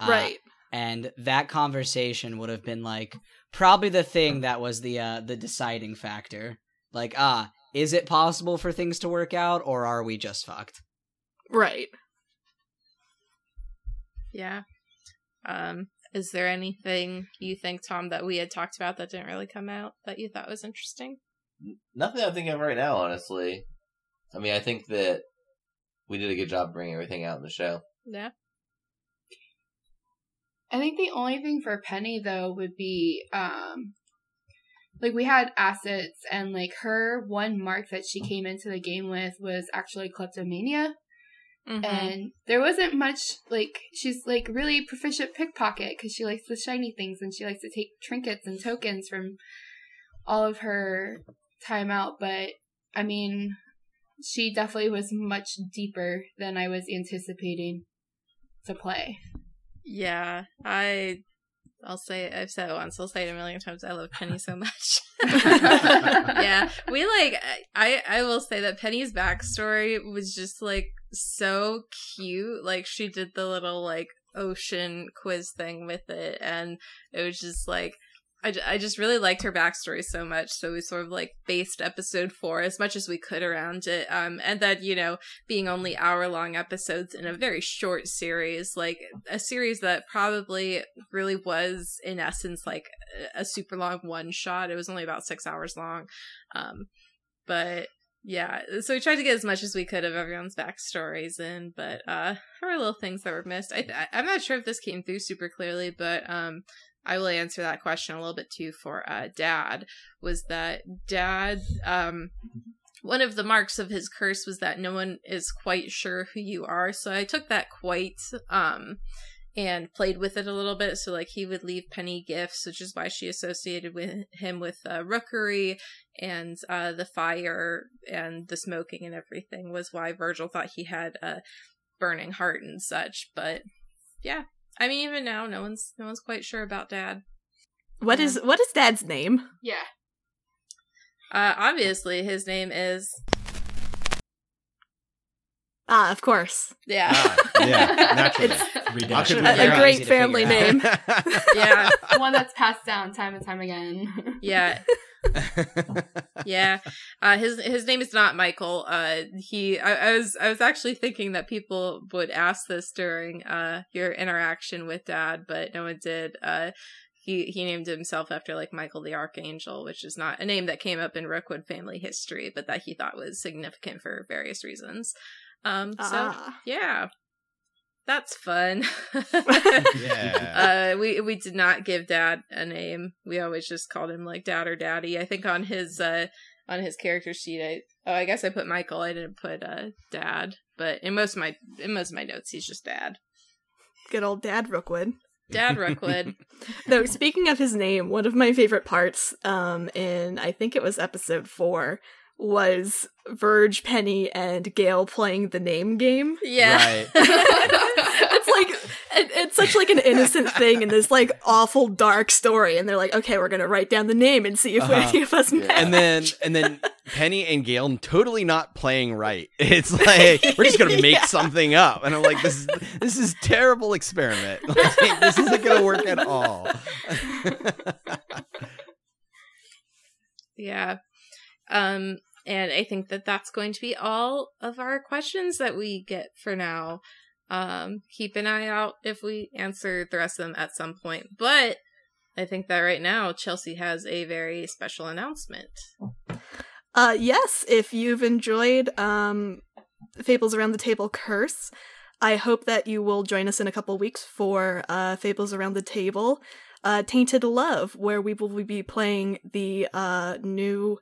Uh, right And that conversation would have been like probably the thing that was the uh the deciding factor. Like ah, is it possible for things to work out or are we just fucked? right yeah. Um, is there anything you think, Tom, that we had talked about that didn't really come out that you thought was interesting? Nothing I'm thinking of right now, honestly. I mean, I think that we did a good job bringing everything out in the show. Yeah. I think the only thing for Penny though would be um like we had assets and like her one mark that she came into the game with was actually kleptomania Mhm. and there wasn't much like she's like really proficient pickpocket because she likes the shiny things and she likes to take trinkets and tokens from all of her time out but I mean she definitely was much deeper than I was anticipating to play. Yeah, I. I'll say it. I've said it once. I'll say it a million times. I love Penny so much. yeah, we like. I I will say that Penny's backstory was just like so cute. Like she did the little like ocean quiz thing with it, and it was just like. I, I just really liked her backstory so much, so we sort of like based episode four as much as we could around it. Um, and that you know, being only hour long episodes in a very short series, like a series that probably really was in essence like a- super long one shot. It was only about six hours long. Um, but yeah, so we tried to get as much as we could of everyone's backstories in, but uh, there were little things that were missed. I I'm not sure if this came through super clearly, but um, I will answer that question a little bit too for uh, Dad. Was that Dad? Um, one of the marks of his curse was that no one is quite sure who you are. So I took that quite um and played with it a little bit. So like he would leave Penny gifts, which is why she associated with him with uh, rookery and uh, the fire and the smoking and everything was why Virgil thought he had a burning heart and such. But yeah, I mean even now no one's no one's quite sure about Dad. What Yeah. is what is Dad's name? Yeah. Uh, obviously his name is Ah, of course, yeah. Ah, yeah, naturally. It's- How could Redemption. we a, a great family name. Yeah. One that's passed down time and time again. yeah. yeah. Uh his his name is not michael. Uh he I, I was i was actually thinking that people would ask this during uh your interaction with dad but no one did. Uh he he named himself after like michael the archangel which is not a name that came up in rookwood family history but that he thought was significant for various reasons. Um so Ah. yeah that's fun. Yeah. uh we we did not give dad a name. We always just called him like dad or daddy. I think on his uh on his character sheet i oh i guess i put michael. I didn't put uh dad. But in most of my in most of my notes he's just dad. Good old Dad Rookwood. dad rookwood. Though speaking of his name, one of my favorite parts um in I think it was episode 4 was Verge, Penny, and Gail playing the name game. yeah Right. it's like it, it's such like an innocent thing in this like awful dark story, and they're like, okay, we're gonna write down the name and see if Uh-huh. any of us Yeah. match. and then and then Penny and Gail totally not playing right. It's like we're just gonna make Yeah. something up, and I'm like, this is this is terrible experiment. Like, this isn't gonna work at all. yeah um and i think that that's going to be all of our questions that we get for now. Um keep an eye out if we answer the rest of them at some point. But i think that right now chelsea has a very special announcement. Uh, yes, if you've enjoyed um, Fables Around the Table Curse, I hope that you will join us in a couple weeks for uh, Fables Around the Table uh, Tainted Love, where we will be playing the uh, new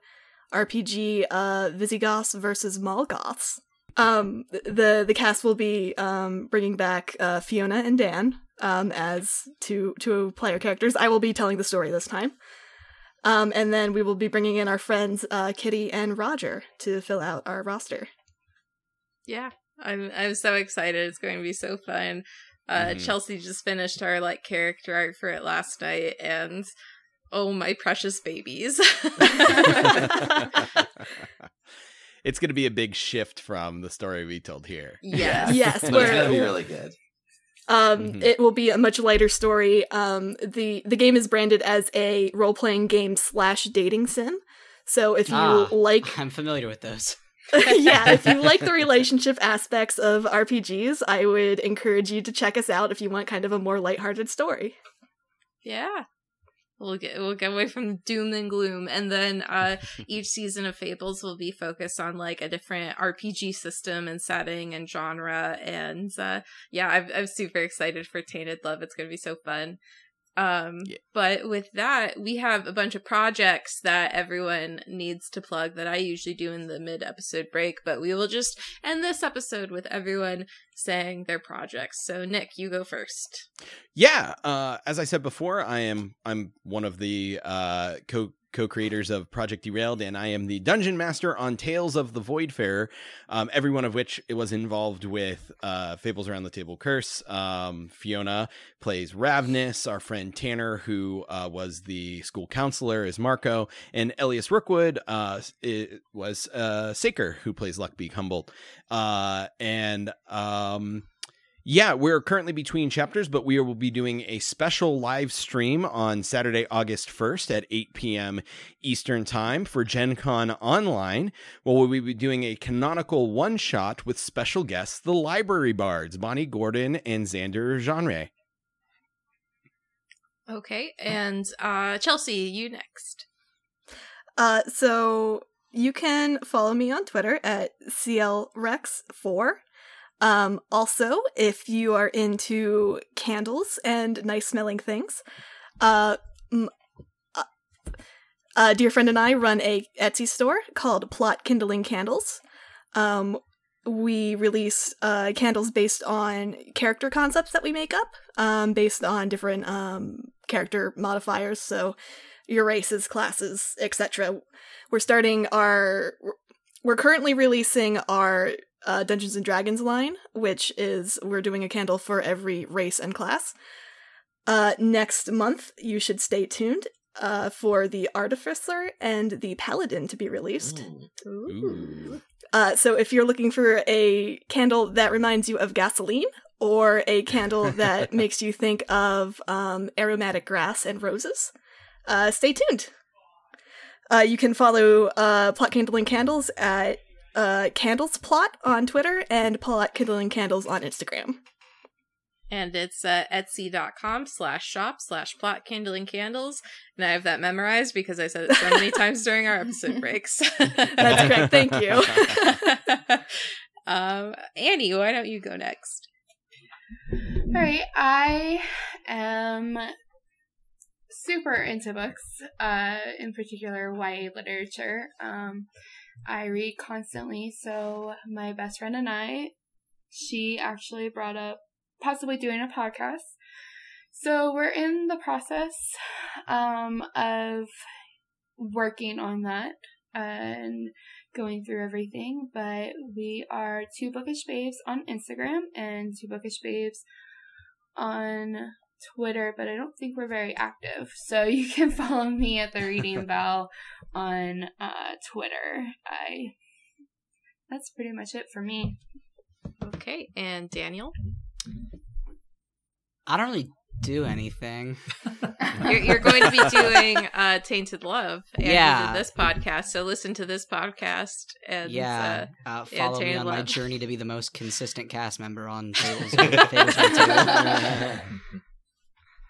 RPG uh, Visigoths versus Mall Goths. Um, the the cast will be um, bringing back uh, Fiona and Dan um, as two two player characters. I will be telling the story this time. Um, and then we will be bringing in our friends uh, Kitty and Roger to fill out our roster. yeah i'm i'm so excited it's going to be so fun uh Mhm. chelsea just finished our like character art for it last night and oh my precious babies it's gonna be a big shift from the story we told here. yes Yes, it's gonna be really good. um, Mhm. it will be a much lighter story. Um, the the game is branded as a role playing game slash dating sim. So if you Ah. like, I'm familiar with those. yeah, if you like the relationship aspects of RPGs, I would encourage you to check us out if you want kind of a more lighthearted story. Yeah. We'll get we'll get away from doom and gloom, and then uh, each season of Fables will be focused on like a different RPG system and setting and genre. And uh, yeah, I'm I'm super excited for Tainted Love. It's gonna be so fun. Um, Yeah. but with that, we have a bunch of projects that everyone needs to plug that I usually do in the mid episode break. But we will just end this episode with everyone saying their projects. So Nick, you go first. Yeah, uh, as I said before, I am I'm one of the uh, co co-creators of Project Derailed, and I am the dungeon master on Tales of the Voidfarer. Um, every one of which was involved with uh, Fables Around the Table Curse. Um, Fiona plays Ravnus. Our friend Tanner, who uh, was the school counselor, is Marco, and Elias Rookwood uh, was uh, Saker, who plays Luckbeak Humboldt. Uh, and um, yeah, we're currently between chapters, but we will be doing a special live stream on Saturday, August 1st at 8 p.m. Eastern Time for Gen Con Online, where we'll be doing a canonical one shot with special guests, the Library Bards, Bonnie Gordon and Xander Genre. Okay, and uh Chelsea, you next. Uh, so you can follow me on Twitter at CLRex4. Um, also, if you are into candles and nice smelling things, uh, uh, a dear friend and I run a Etsy store called Plot Kindling Candles. Um, we release uh, candles based on character concepts that we make up, um, based on different um, character modifiers. So your races, classes, etc. We're starting our. We're currently releasing our uh, Dungeons and Dragons line, which is we're doing a candle for every race and class. Uh, next month, you should stay tuned uh, for the Artificer and the Paladin to be released. Ooh. Uh, so if you're looking for a candle that reminds you of gasoline, or a candle that makes you think of um, aromatic grass and roses, uh, stay tuned. Uh, you can follow uh, Plot Kindling Candles at uh, Candles Plot on Twitter and Plot Kindling Candles on Instagram. And it's uh, etsy.com slash shop slash plot kindling candles. And I have that memorized because I said it so many times during our episode breaks. That's correct. Thank you. um, Annie, why don't you go next? All right, I am super into books, uh, in particular YA literature. Um, I read constantly, so my best friend and I, she actually brought up possibly doing a podcast. So we're in the process um, of working on that and going through everything. But we are two bookish babes on Instagram and two bookish babes on Twitter, but I don't think we're very active. So you can follow me at the Reading Bell on uh, Twitter. I that's pretty much it for me. Okay, and Daniel? I don't really do anything. You're, you're going to be doing uh, Tainted Love. And Yeah. You did this podcast, so listen to this podcast. And yeah, uh, uh, yeah, follow me Tainted on my journey to be the most consistent cast member on Fables. Fables Run 2.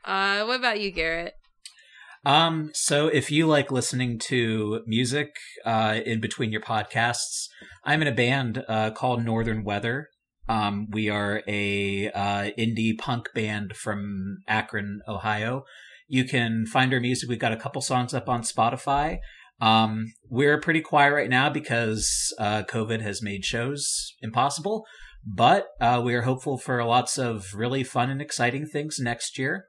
Uh, what about you, Garrett? Um, so if you like listening to music uh, in between your podcasts, I'm in a band uh, called Northern Weather. Um, we are a uh, indie punk band from Akron, Ohio. You can find our music. We've got a couple songs up on Spotify. Um, we're pretty quiet right now because uh, COVID has made shows impossible, but uh, we are hopeful for lots of really fun and exciting things next year.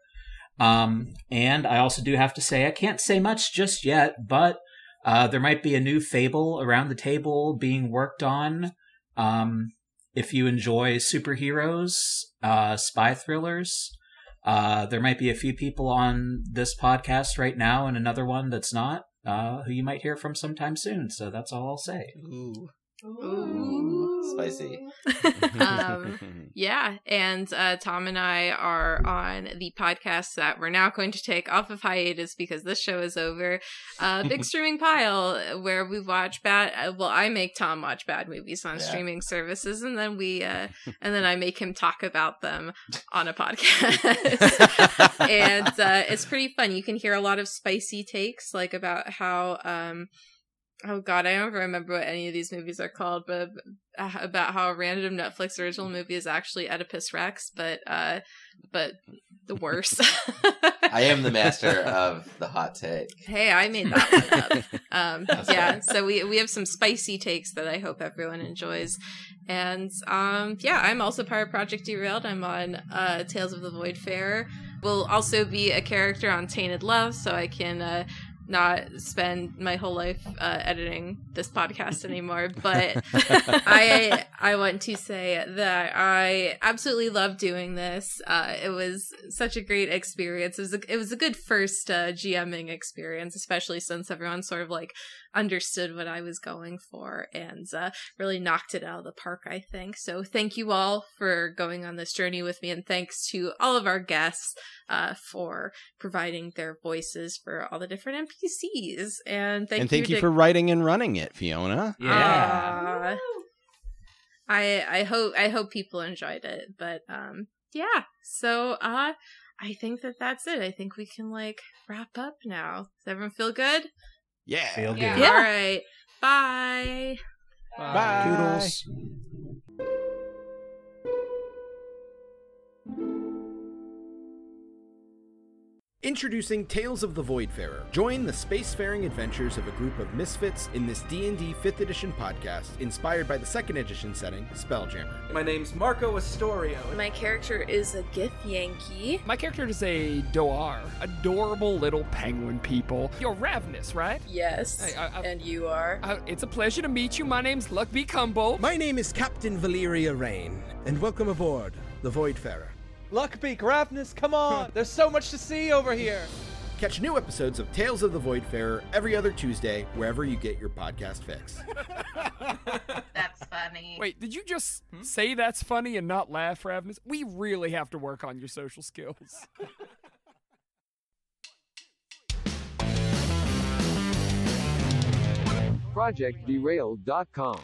Um, and I also do have to say, I can't say much just yet, but uh, there might be a new fable around the table being worked on. Um, if you enjoy superheroes, uh, spy thrillers, uh, there might be a few people on this podcast right now and another one that's not, uh, who you might hear from sometime soon. So that's all I'll say. Ooh. Ooh. Spicy. Um, Yeah, and uh, Tom and I are on the podcast that we're now going to take off of hiatus because this show is over. Uh, Big Streaming Pile, where we watch bad. Uh, well, I make Tom watch bad movies on Yeah. streaming services, and then we, uh, and then I make him talk about them on a podcast. and uh, it's pretty fun. You can hear a lot of spicy takes, like about how. Um, Oh God, I don't remember what any of these movies are called, but uh, about how a random Netflix original movie is actually Oedipus Rex, but uh, but the worst. I am the master of the hot take. Hey, I made that one up. Um, yeah, so we we have some spicy takes that I hope everyone enjoys, and um, yeah, I'm also part of Project Derailed. I'm on uh, Tales of the Voidfarer. Will also be a character on Tainted Love, so I can. Uh, not spend my whole life uh, editing this podcast anymore, but I I want to say that I absolutely love doing this. Uh, it was such a great experience. It was a, it was a good first uh, GMing experience, especially since everyone sort of like understood what I was going for and uh, really knocked it out of the park. I think so. Thank you all for going on this journey with me, and thanks to all of our guests uh, for providing their voices for all the different NPCs. And thank and thank you, to for writing and running it, Fiona. Aw. I I hope I hope people enjoyed it, but um yeah. So uh I think that that's it. I think we can like wrap up now. Does everyone feel good? Yeah. Feel good. Yeah. All right. Bye. Bye. Toodles. Introducing Tales of the Voidfarer. Join the spacefaring adventures of a group of misfits in this D&D 5th edition podcast inspired by the 2nd edition setting, Spelljammer. My name's Marco Astorio. My character is a Gith Yankee. My character is a Dohwar, adorable little penguin people. You're ravenous, right? Yes. Hey, I- I- and you are. It's a pleasure to meet you. My name's Luckby Cumbo. My name is Captain Valeria Rain, and welcome aboard the Voidfarer. Luckbeak, Ravnus, come on! There's so much to see over here! Catch new episodes of Tales of the Voidfarer every other Tuesday wherever you get your podcast fix. That's funny. Wait, did you just hmm? say that's funny and not laugh, Ravenous? We really have to work on your social skills. ProjectDerailed.com